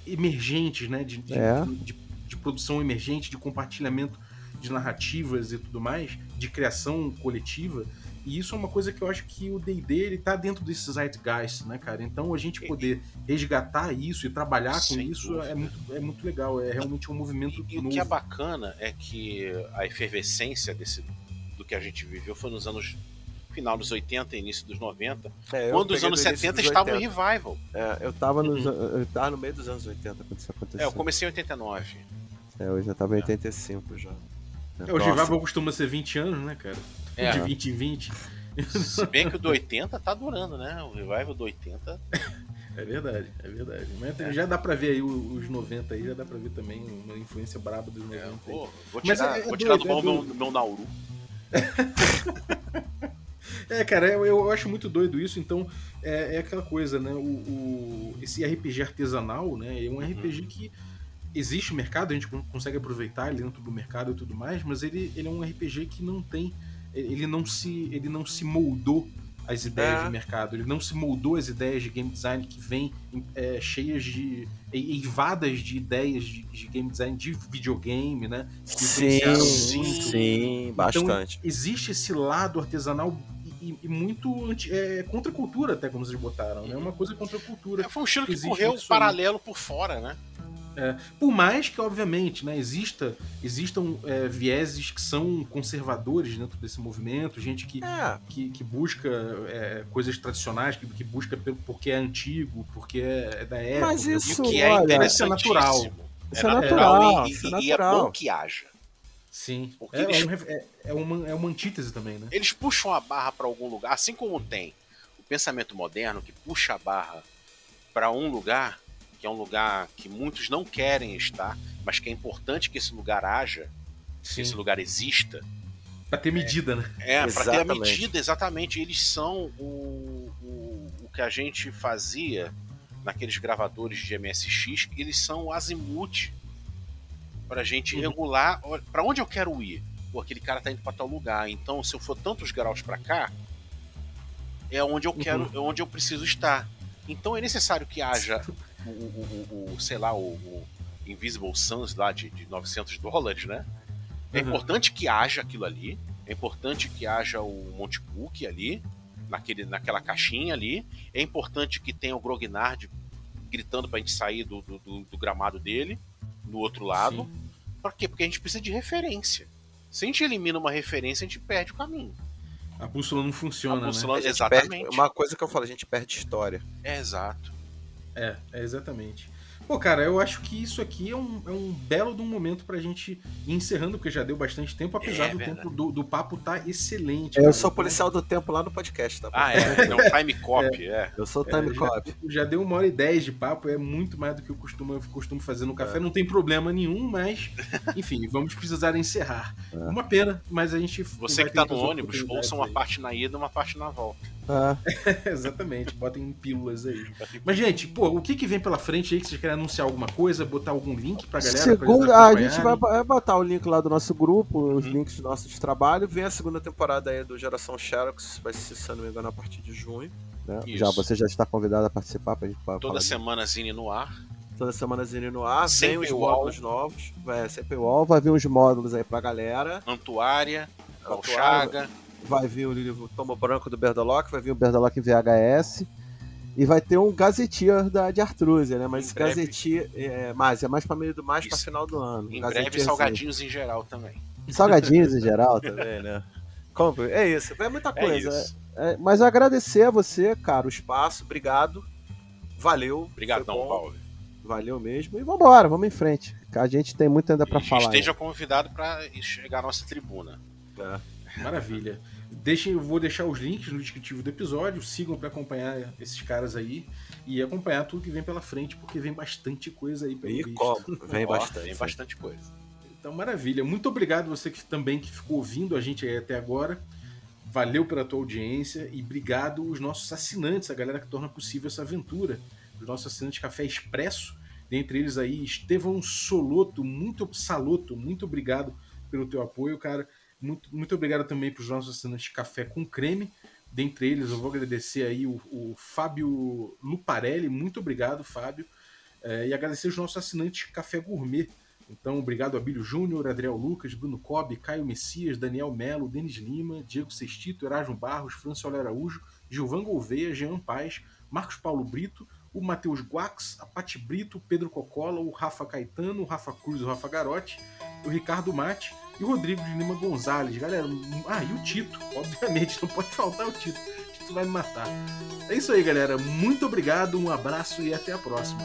emergentes, né? De, de, É. de- de produção emergente, de compartilhamento de narrativas e tudo mais, de criação coletiva. E isso é uma coisa que eu acho que o D&D ele tá dentro desse zeitgeist, né, cara? Então a gente poder resgatar isso e trabalhar com Sem isso dúvida. é muito, é muito legal. É realmente um movimento E, e o novo. que é bacana é que a efervescência desse, do que a gente viveu foi nos anos final dos 80 e início dos 90, É, quando os anos do início 70 dos estavam em 80. revival. É, eu tava, nos, Uhum. eu tava no meio dos anos 80 quando isso aconteceu. É, eu comecei em 89. É, eu já tava em 85 já. É, o Revival costuma ser 20 anos, né, cara? É. De 20 em 20. Se bem que o do 80 tá durando, né? O revival do 80. É verdade, é verdade. Mas já dá pra ver aí os 90 aí, já dá pra ver também uma influência braba dos 90 É, vou Mas tirar, é- é vou tirar do doido, é meu, doido. meu Nauru. (laughs) É, cara, eu, eu acho muito doido isso, então é, é aquela coisa, né? O, o- esse RPG artesanal, né? É um RPG que existe mercado, a gente con- consegue aproveitar ele dentro do mercado e tudo mais, mas ele, ele é um RPG que não tem. Ele não se, ele não se moldou às ideias É. de mercado, ele não se moldou às ideias de game design que vêm é, cheias de. eivadas de ideias de, de game design de videogame, né? que Sim, influenciaram sim, muito. Então, bastante. existe esse lado artesanal e, e- muito anti, é, contra a cultura, até como vocês botaram, né? Uma coisa contra a cultura. É, foi um estilo que Existe correu paralelo por fora, né? Por mais que, obviamente, né, exista, existam é, vieses que são conservadores dentro desse movimento, gente que, É, que, que busca é, coisas tradicionais, que, que busca pelo- porque é antigo, porque é, é da época. Mas isso, que é interessantíssimo. natural. Isso é natural, e, isso é e é natural. bom que haja. Sim. Porque É, eles- é é- é uma, é uma antítese também, né? Eles puxam a barra para algum lugar, assim como tem o pensamento moderno que puxa a barra para um lugar, que é um lugar que muitos não querem estar, mas que é importante que esse lugar haja, que esse lugar exista. Pra ter medida, né? É, pra ter a medida, exatamente. Eles são o, o, o que a gente fazia naqueles gravadores de MSX, eles são o azimuth pra gente Uhum. regular ó, pra onde eu quero ir. Pô, aquele cara tá indo pra tal lugar. Então, se eu for tantos graus pra cá, é onde eu quero, é onde eu preciso estar. Então é necessário que haja (laughs) o, o, o- o- sei lá, o, o Invisible Suns lá de, de 900 dólares, né? É Uhum. importante que haja aquilo ali. É importante que haja o Monte Cook ali, naquele, naquela caixinha ali. É importante que tenha o Grognard gritando pra gente sair do, do, do- do gramado dele, do outro lado. Sim. Pra quê? Porque a gente precisa de referência. Se a gente elimina uma referência, a gente perde o caminho. A bússola não funciona, A bússola- né? Exatamente. perde- uma coisa que eu falo, a gente perde história. É exato. É, é exatamente. Pô, cara, eu acho que isso aqui é um, é um belo de um momento pra gente ir encerrando, porque já deu bastante tempo, apesar É do verdade. tempo do, do papo tá excelente. Eu cara. sou Então, policial do tempo lá no podcast, tá? Ah, é. É um time cop, (laughs) é. Eu sou É, time já, cop. já deu uma hora e dez de papo, é muito mais do que eu costumo, eu costumo fazer no café. Não tem problema nenhum, mas, enfim, vamos precisar encerrar. Uma pena, mas a gente. Você que tá no ônibus, ouça uma aí. parte na ida e uma parte na volta. Ah, (laughs) Exatamente, botem pílulas aí. Mas, gente, pô, o que, que vem pela frente aí? Que vocês querem anunciar alguma coisa? Botar algum link pra galera? pra segunda, a gente vai, vai botar o link lá do nosso grupo, os Uhum. links nossos de trabalho. Vem a segunda temporada aí do Geração Xerox, vai ser, se não me engano, a partir de junho. né? Já, você já está convidado a participar pra gente falar Toda disso. semana Zine no ar. toda semanazinha no ar. Sem Vem os módulos novos. Vai ser paywall, vai vir uns módulos aí pra galera. Antuária, Antuária. Calchaga. Vai vir o livro Tomo Branco do Berdolock, vai vir o Berdolock em VHS. E vai ter um Gazeteer da, de Artrúzia, né? Mas Em esse breve. Gazeteer é mais, é mais pra meio do mais pra Isso. final do ano. Em Um breve, salgadinhos em geral também. Salgadinhos em geral (laughs) também, né? Compre. É isso, é muita É coisa. isso. É, mas agradecer a você, cara, o espaço, obrigado. Valeu. Obrigadão, Paulo. Valeu mesmo. E vambora, vamos em frente. A gente tem muito ainda pra E falar. Esteja convidado para chegar à nossa tribuna. né? Maravilha. Deixem, eu vou deixar os links no descritivo do episódio. Sigam pra acompanhar esses caras aí e acompanhar tudo que vem pela frente, porque vem bastante coisa aí pelo E visto. como? (laughs) Vem bastante. Tem bastante coisa. Então, maravilha. Muito obrigado você que também que ficou ouvindo a gente aí até agora. Valeu pela tua audiência e obrigado os nossos assinantes, a galera que torna possível essa aventura. Os nossos assinantes Café Expresso, dentre eles aí Estevão Soloto, muito Saloto, muito obrigado pelo teu apoio, cara. Muito, muito obrigado também para os nossos assinantes Café com Creme. Dentre eles, eu vou agradecer aí o, o Fábio Luparelli, muito obrigado, Fábio. É, e agradecer os nossos assinantes Café Gourmet. Então, obrigado a Bílio Júnior, Adriel Lucas, Bruno Cobb, Caio Messias, Daniel Melo, Denis Lima, Diego Sextito, Erasmo Barros, Franciola Araújo, Gilvan Gouveia, Jean Paz, Marcos Paulo Brito, o Matheus Guax, a Pati Brito, Pedro Cocola, o Rafa Caetano, o Rafa Cruz, o Rafa Garotti, o Ricardo Mate e o Rodrigo de Lima Gonzalez. Galera, ah, e o Tito, obviamente, não pode faltar o Tito. O Tito vai me matar. É isso aí, galera. Muito obrigado, um abraço e até a próxima.